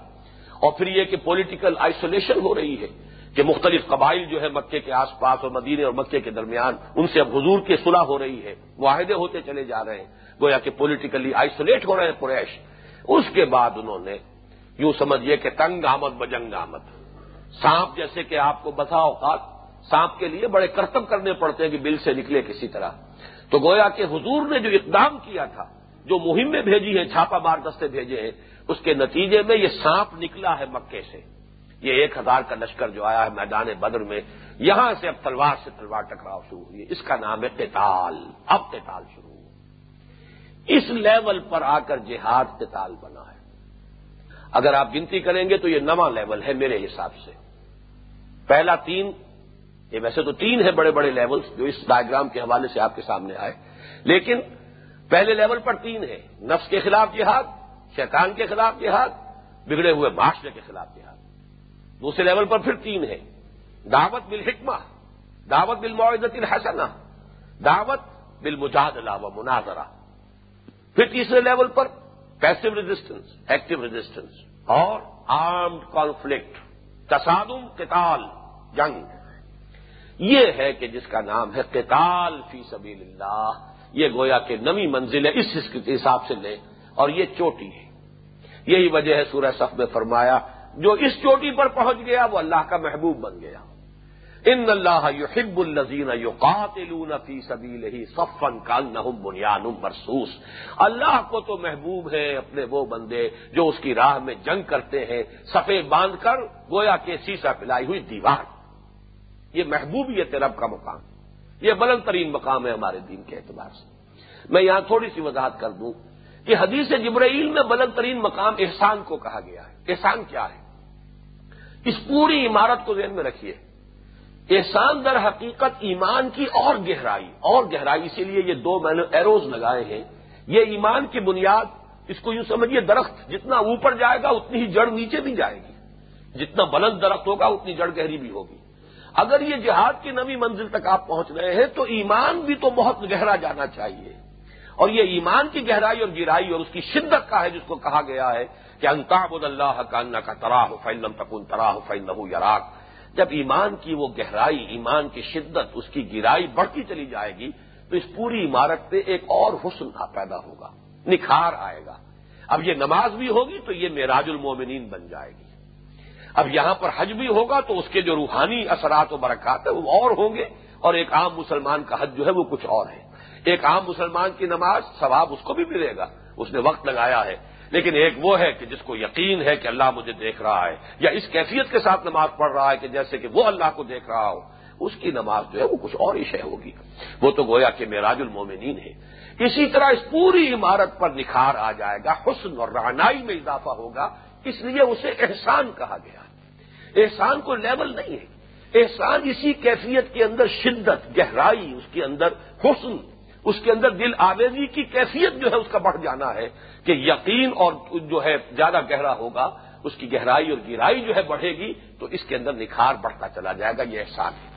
اور پھر یہ کہ پولیٹیکل آئسولیشن ہو رہی ہے۔ کہ مختلف قبائل جو ہے مکے کے آس پاس اور مدینے اور مکے کے درمیان ان سے اب حضور کی صلح ہو رہی ہے، معاہدے ہوتے چلے جا رہے ہیں۔ گویا کہ پولیٹیکلی آئسولیٹ ہو رہے ہیں قریش۔ اس کے بعد انہوں نے یوں سمجھیے کہ تنگ آمد بجنگ آمد۔ سانپ جیسے کہ آپ کو بسا اوقات سانپ کے لیے بڑے کرتب کرنے پڑتے ہیں کہ بل سے نکلے کسی طرح۔ تو گویا کہ حضور نے جو اقدام کیا تھا، جو مہمیں بھیجی ہیں چھاپا مار دستے بھیجے ہیں، اس کے نتیجے میں یہ سانپ نکلا ہے مکے سے۔ یہ ایک ہزار کا لشکر جو آیا ہے میدان بدر میں، یہاں سے اب تلوار سے تلوار ٹکراؤ شروع ہوئی۔ ہے اس کا نام ہے قتال۔ اب قتال شروع ہو اس لیول پر آ کر جہاد قتال بنا ہے۔ اگر آپ گنتی کریں گے تو یہ نواں لیول ہے میرے حساب سے۔ پہلا تین، یہ ویسے تو تین ہے بڑے بڑے لیول جو اس ڈائگرام کے حوالے سے آپ کے سامنے آئے، لیکن پہلے لیول پر تین ہے۔ نفس کے خلاف جہاد، شیطان کے خلاف جہاد، بگڑے ہوئے معاشرے کے خلاف جہاد۔ دوسرے لیول پر پھر تین ہے۔ دعوت بالحکمہ، دعوت بالمعزت الحسنہ، دعوت بالمجادلہ و مناظرہ۔ پھر تیسرے لیول پر پیسو ریزسٹنس ایکٹیو ریزسٹنس اور آرمڈ کانفلکٹ تصادم، قتال، جنگ۔ یہ ہے کہ جس کا نام ہے قتال فی سبیل اللہ، یہ گویا کہ نمی منزل ہے، اس حساب سے لیں اور یہ چوٹی ہے۔ یہی وجہ ہے سورہ صف میں فرمایا جو اس چوٹی پر پہنچ گیا وہ اللہ کا محبوب بن گیا۔ ان اللہ یحب الزین یو قاتل فی سبیل ہی صفن کا نہم بنیاد مرسوس اللہ کو تو محبوب ہے اپنے وہ بندے جو اس کی راہ میں جنگ کرتے ہیں سفید باندھ کر گویا کے سیسا پلائی ہوئی دیوار۔ یہ محبوبیت رب کا مقام۔ یہ بلند ترین مقام ہے ہمارے دین کے اعتبار سے۔ میں یہاں تھوڑی سی وضاحت کر دوں کہ حدیث جبرائیل میں بلند ترین مقام احسان کو کہا گیا ہے۔ احسان کیا ہے؟ اس پوری عمارت کو ذہن میں رکھیے۔ احسان در حقیقت ایمان کی اور گہرائی اور گہرائی، اسی لیے یہ دو میں نے ایروز لگائے ہیں۔ یہ ایمان کی بنیاد، اس کو یوں سمجھیے، درخت جتنا اوپر جائے گا، اتنی ہی جڑ نیچے بھی جائے گی۔ جتنا بلند درخت ہوگا، اتنی جڑ گہری بھی ہوگی۔ اگر یہ جہاد کی نوی منزل تک آپ پہنچ رہے ہیں، تو ایمان بھی تو بہت گہرا جانا چاہیے۔ اور یہ ایمان کی گہرائی اور گرائی اور اس کی شدت کا ہے، جس کو کہا گیا ہے کہ انتاب اللہ کا کا تراہ فیلم تکن تراہ فیل یراک۔ جب ایمان کی وہ گہرائی، ایمان کی شدت، اس کی گرائی بڑھتی چلی جائے گی، تو اس پوری عمارت پہ ایک اور حسن پیدا ہوگا، نکھار آئے گا۔ اب یہ نماز بھی ہوگی تو یہ معراج المومنین بن جائے گی۔ اب یہاں پر حج بھی ہوگا تو اس کے جو روحانی اثرات و برکات ہیں وہ اور ہوں گے، اور ایک عام مسلمان کا حج جو ہے وہ کچھ اور ہے۔ ایک عام مسلمان کی نماز ثواب اس کو بھی ملے گا۔ اس نے وقت لگایا ہے۔ لیکن ایک وہ ہے کہ جس کو یقین ہے کہ اللہ مجھے دیکھ رہا ہے، یا اس کیفیت کے ساتھ نماز پڑھ رہا ہے کہ جیسے کہ وہ اللہ کو دیکھ رہا ہو، اس کی نماز جو ہے وہ کچھ اور ہی شے ہوگی۔ وہ تو گویا کہ میراج المومنین ہے۔ اسی طرح اس پوری عمارت پر نکھار آ جائے گا، حسن اور رہنائی میں اضافہ ہوگا، اس لیے اسے احسان کہا گیا۔ احسان کو لیول نہیں ہے۔ احسان اسی کیفیت کے اندر شدت، گہرائی، اس کے اندر حسن اس کے اندر دل آویزی کی کیفیت جو ہے اس کا بڑھ جانا ہے کہ یقین اور جو ہے زیادہ گہرا ہوگا، اس کی گہرائی اور گہرائی جو ہے بڑھے گی تو اس کے اندر نکھار بڑھتا چلا جائے گا، یہ احسان ہے۔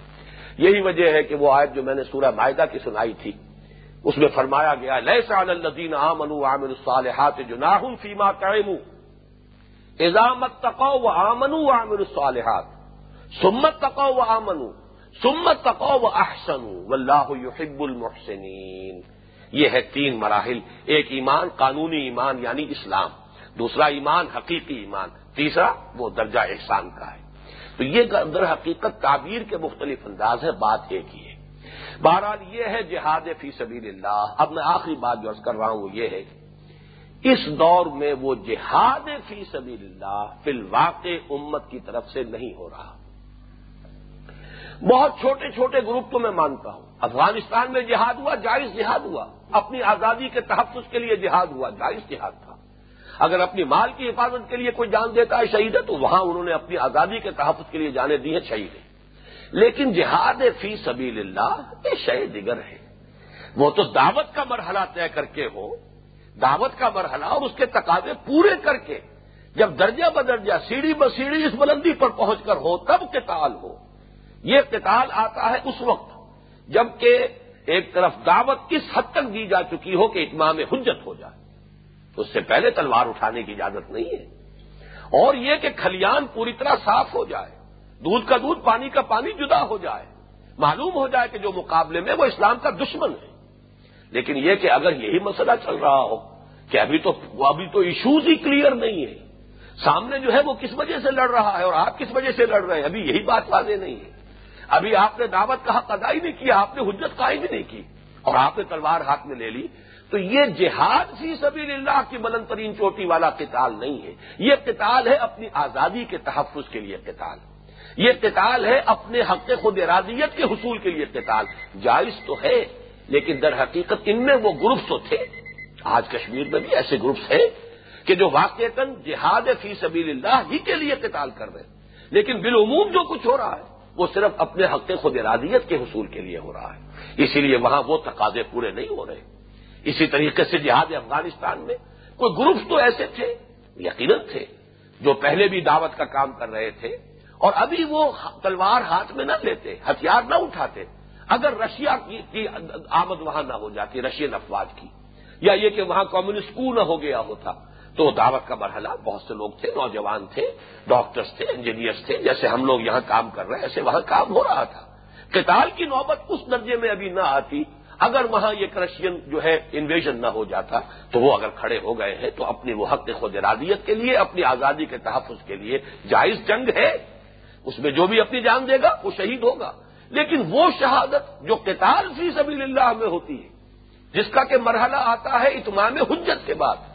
یہی وجہ ہے کہ وہ آیت جو میں نے سورہ معاہدہ کی سنائی تھی، اس میں فرمایا گیا لیے سان الدین عام عامن الصالحات جو ناہن فیما تعم ایزامت تقو و آمن عامر الصالحات سمت تقو و آمن سمت تقو و احسن و اللہ یحب المحسنین۔ یہ ہے تین مراحل، ایک ایمان، قانونی ایمان یعنی اسلام، دوسرا ایمان، حقیقی ایمان، تیسرا وہ درجہ احسان کا ہے۔ تو یہ در حقیقت تعبیر کے مختلف انداز ہے بات ایک ہی ہے۔ بہرحال یہ ہے جہاد فی سبیل اللہ۔ اب میں آخری بات جو عرض کر رہا ہوں وہ یہ ہے، اس دور میں وہ جہاد فی سبیل اللہ فی الواقع امت کی طرف سے نہیں ہو رہا۔ بہت چھوٹے چھوٹے گروپ تو میں مانتا ہوں۔ افغانستان میں جہاد ہوا، جائز جہاد ہوا۔ اپنی آزادی کے تحفظ کے لیے جہاد ہوا، جائز جہاد تھا۔ اگر اپنی مال کی حفاظت کے لیے کوئی جان دیتا ہے شہید ہے، تو وہاں انہوں نے اپنی آزادی کے تحفظ کے لیے جانے دی ہیں شہید ہے لیکن جہاد فی سبیل اللہ یہ شہ دیگر ہے وہ تو دعوت کا مرحلہ طے کر کے ہو، دعوت کا مرحلہ اور اس کے تقاضے پورے کر کے جب درجہ بدرجہ سیڑھی بسیڑھی اس بلندی پر پہنچ کر ہو، تب قتال ہو۔ یہ قتال آتا ہے اس وقت جبکہ ایک طرف دعوت اس حد تک دی جا چکی ہو کہ اتمام حجت ہو جائے۔ اس سے پہلے تلوار اٹھانے کی اجازت نہیں ہے۔ اور یہ کہ کھلیان پوری طرح صاف ہو جائے، دودھ کا دودھ، پانی کا پانی جدا ہو جائے۔ معلوم ہو جائے کہ جو مقابلے میں وہ اسلام کا دشمن ہے۔ لیکن یہ کہ اگر یہی مسئلہ چل رہا ہو کہ ابھی تو ابھی تو ایشوز ہی کلیئر نہیں ہے سامنے جو ہے وہ کس وجہ سے لڑ رہا ہے اور آپ کس وجہ سے لڑ رہے ہیں؟ ابھی یہی بات واضح نہیں ہے۔ ابھی آپ نے دعوت کا حق ادا ہی نہیں کیا، آپ نے حجت قائم ہی نہیں کی۔ اور آپ نے تلوار ہاتھ میں لے لی۔ تو یہ جہاد فی سبیل اللہ کی بلند ترین چوٹی والا قتال نہیں ہے۔ یہ قتال ہے اپنی آزادی کے تحفظ کے لیے قتال۔ یہ قتال ہے اپنے حق خود ارادیت کے حصول کے لیے قتال۔ جائز تو ہے، لیکن در حقیقت ان میں وہ گروپس تو تھے۔ آج کشمیر میں بھی ایسے گروپس ہیں کہ جو واقع جہاد فی سبیل اللہ ہی کے لیے قتال کر رہے ہیں۔ لیکن بالعموم جو کچھ ہو رہا ہے وہ صرف اپنے حق خود ارادیت کے حصول کے لیے ہو رہا ہے۔ اسی لیے وہاں وہ تقاضے پورے نہیں ہو رہے۔ اسی طریقے سے جہاد افغانستان میں کوئی گروپس تو ایسے تھے، یقیناً تھے، جو پہلے بھی دعوت کا کام کر رہے تھے۔ اور ابھی وہ تلوار ہاتھ میں نہ لیتے، ہتھیار نہ اٹھاتے۔ اگر رشیا کی آمد وہاں نہ ہو جاتی، رشین افواج کی، یا یہ کہ وہاں کمیونسٹ کو نہ ہو گیا ہوتا۔ تو دعوت کا مرحلہ بہت سے لوگ تھے، نوجوان تھے، ڈاکٹرز تھے انجینئرس تھے، جیسے ہم لوگ یہاں کام کر رہے ہیں، ایسے وہاں کام ہو رہا تھا۔ قتال کی نوبت اس درجے میں ابھی نہ آتی۔ اگر وہاں یہ کرشین جو ہے انویژن نہ ہو جاتا، تو وہ اگر کھڑے ہو گئے ہیں، تو اپنی وہ حق خود ارادیت کے لیے، اپنی آزادی کے تحفظ کے لیے جائز جنگ ہے۔ اس میں جو بھی اپنی جان دے گا، وہ شہید ہوگا۔ لیکن وہ شہادت جو قتال فی سبیل اللہ میں ہوتی ہے، جس کا کہ مرحلہ آتا ہے اتمام حجت کے بعد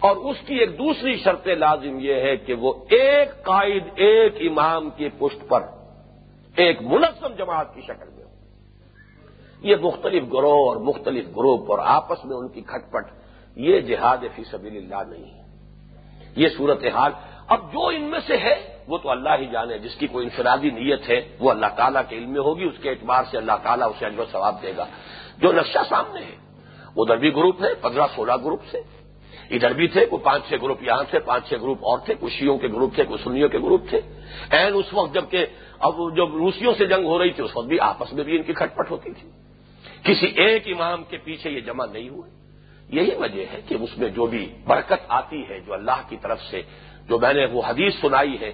اور اس کی ایک دوسری شرط لازم یہ ہے کہ وہ ایک قائد، ایک امام کی پشت پر، ایک منظم جماعت کی شکل میں ہو۔ یہ مختلف گروہ اور مختلف گروپ اور آپس میں ان کی کھٹ پٹ یہ جہاد فی سبیل اللہ نہیں ہے۔ یہ صورتحال، اب جو ان میں سے ہے، وہ تو اللہ ہی جانے، جس کی کوئی انفرادی نیت ہے، وہ اللہ تعالیٰ کے علم میں ہوگی، اس کے اعتبار سے اللہ تعالیٰ اسے اجر ثواب دے گا۔ جو نقشہ سامنے ہے ادھر بھی گروپ ہے، پندرہ سولہ گروپ سے۔ ادھر بھی تھے کوئی پانچ چھ گروپ یہاں تھے، پانچ چھ گروپ اور تھے، کچھ شیوں کے گروپ تھے، کچھ سنیوں کے گروپ تھے۔ این اس وقت جبکہ اب جب روسیوں سے جنگ ہو رہی تھی، اس وقت بھی آپس میں بھی ان کی کھٹ پٹ ہوتی تھی۔ کسی ایک امام کے پیچھے یہ جمع نہیں ہوئے۔ یہی وجہ ہے کہ اس میں جو بھی برکت آتی ہے، جو اللہ کی طرف سے، جو میں نے وہ حدیث سنائی ہے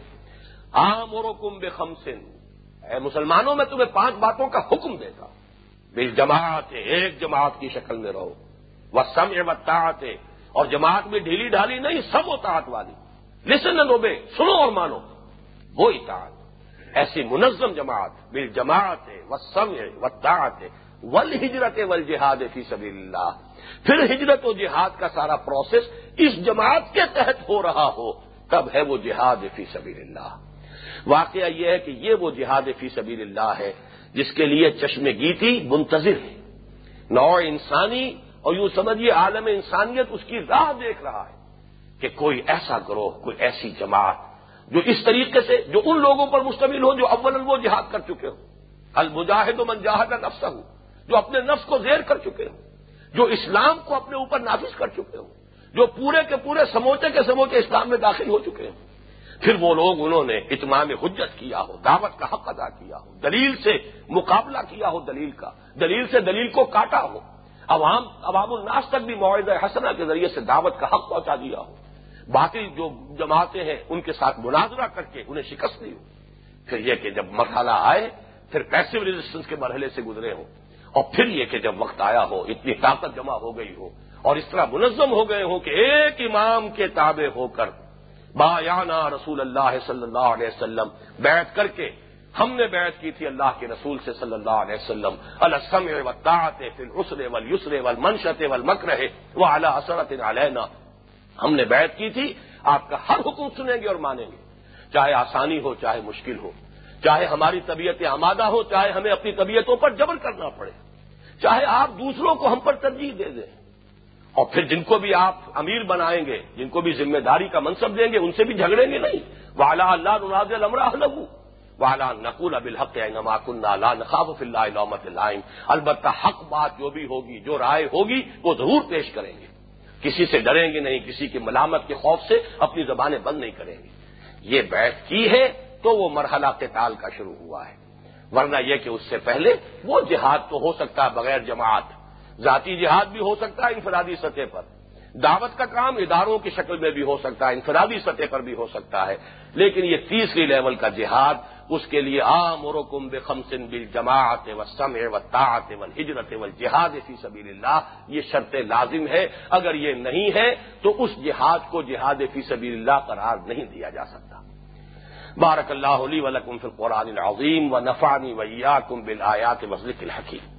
عام کم بے خمسن اے مسلمانوں، میں تمہیں پانچ باتوں کا حکم دیتا بے جماعت، ایک جماعت کی شکل میں رہو۔ وہ سم اطاعت اور جماعت میں ڈھیلی ڈھالی نہیں، سب اطاعت والی۔ لسن نو بے سنو اور مانو۔ وہ اطاعت۔ ایسی منظم جماعت، بل جماعت ہے وہ سم ہے وہ ہے ول ہجرت ول جہاد فی سبیل اللہ پھر ہجرت و جہاد کا سارا پروسیس اس جماعت کے تحت ہو رہا ہو، تب ہے وہ جہاد فی سبیل اللہ واقعہ یہ ہے کہ یہ وہ جہاد فی سبیل اللہ ہے، جس کے لیے چشم گیتی منتظر ہے۔ نو انسانی اور یوں سمجھیے عالم انسانیت اس کی راہ دیکھ رہا ہے کہ کوئی ایسا گروہ، کوئی ایسی جماعت جو اس طریقے سے، جو ان لوگوں پر مشتمل ہو جو اول وہ جہاد کر چکے ہوں۔ المجاہد و منجاہد نفسہ ہوں جو اپنے نفس کو زیر کر چکے ہوں، جو اسلام کو اپنے اوپر نافذ کر چکے ہوں، جو پورے کے پورے سموچے کے سموچے اسلام میں داخل ہو چکے ہوں۔ پھر وہ لوگ انہوں نے اتمام حجت کیا ہو، دعوت کا حق ادا کیا ہو، دلیل سے مقابلہ کیا ہو دلیل کا، دلیل سے دلیل کو کاٹا ہو۔ عوام عوام الناس تک بھی معاہدہ حسنہ کے ذریعے سے دعوت کا حق پہنچا دیا ہو۔ باقی جو جماعتیں ہیں، ان کے ساتھ مناظرہ کر کے انہیں شکست دی ہو۔ پھر یہ کہ جب مرحلہ آئے، پھر پیسو ریزسٹنس کے مرحلے سے گزرے ہوں اور پھر یہ کہ جب وقت آیا ہو، اتنی طاقت جمع ہو گئی ہو۔ اور اس طرح منظم ہو گئے ہوں کہ ایک امام کے تابع ہو کر بایانہ رسول اللہ صلی اللہ علیہ وسلم بیعت کر کے ہم نے بیعت کی تھی اللہ کے رسول سے صلی اللہ علیہ وسلم. السم و طاعت فل اسرے ول یسرے ول منشت ول مک رہے وہ اعلیٰ حسرت علینا ہم نے بیعت کی تھی، آپ کا ہر حکم سنیں گے اور مانیں گے۔ چاہے آسانی ہو، چاہے مشکل ہو، چاہے ہماری طبیعت آمادہ ہو، چاہے ہمیں اپنی طبیعتوں پر جبر کرنا پڑے، چاہے آپ دوسروں کو ہم پر ترجیح دے دیں۔ اور پھر جن کو بھی آپ امیر بنائیں گے، جن کو بھی ذمہ داری کا منصب دیں گے، ان سے بھی جھگڑیں گے نہیں۔ والا اللہ ناز المراہ لگو والا نقول اب الحق نماک اللہ نقاب اللہ علامت البتہ حق بات جو بھی ہوگی، جو رائے ہوگی، وہ ضرور پیش کریں گے۔ کسی سے ڈریں گے نہیں، کسی کی ملامت کے خوف سے اپنی زبانیں بند نہیں کریں گے۔ یہ بیعت کی ہے تو وہ مرحلہ قتال کا شروع ہوا ہے۔ ورنہ یہ کہ اس سے پہلے وہ جہاد تو ہو سکتا ہے بغیر جماعت، ذاتی جہاد بھی ہو سکتا ہے انفرادی سطح پر۔ دعوت کا کام اداروں کی شکل میں بھی ہو سکتا ہے، انفرادی سطح پر بھی ہو سکتا ہے۔ لیکن یہ تیسری لیول کا جہاد اس کے لیے عام اور کم بے خمسن بل جماعت و سم و طاعت و ہجرت و جہاد فی سبیل اللہ، یہ شرط لازم ہے اگر یہ نہیں ہے تو اس جہاد کو جہاد فی سبیل اللہ قرار نہیں دیا جا سکتا۔ بارک اللہ علی ولکم فی القرآن العظیم و نفانی ویا کم بل آیات مسلک الحکیم۔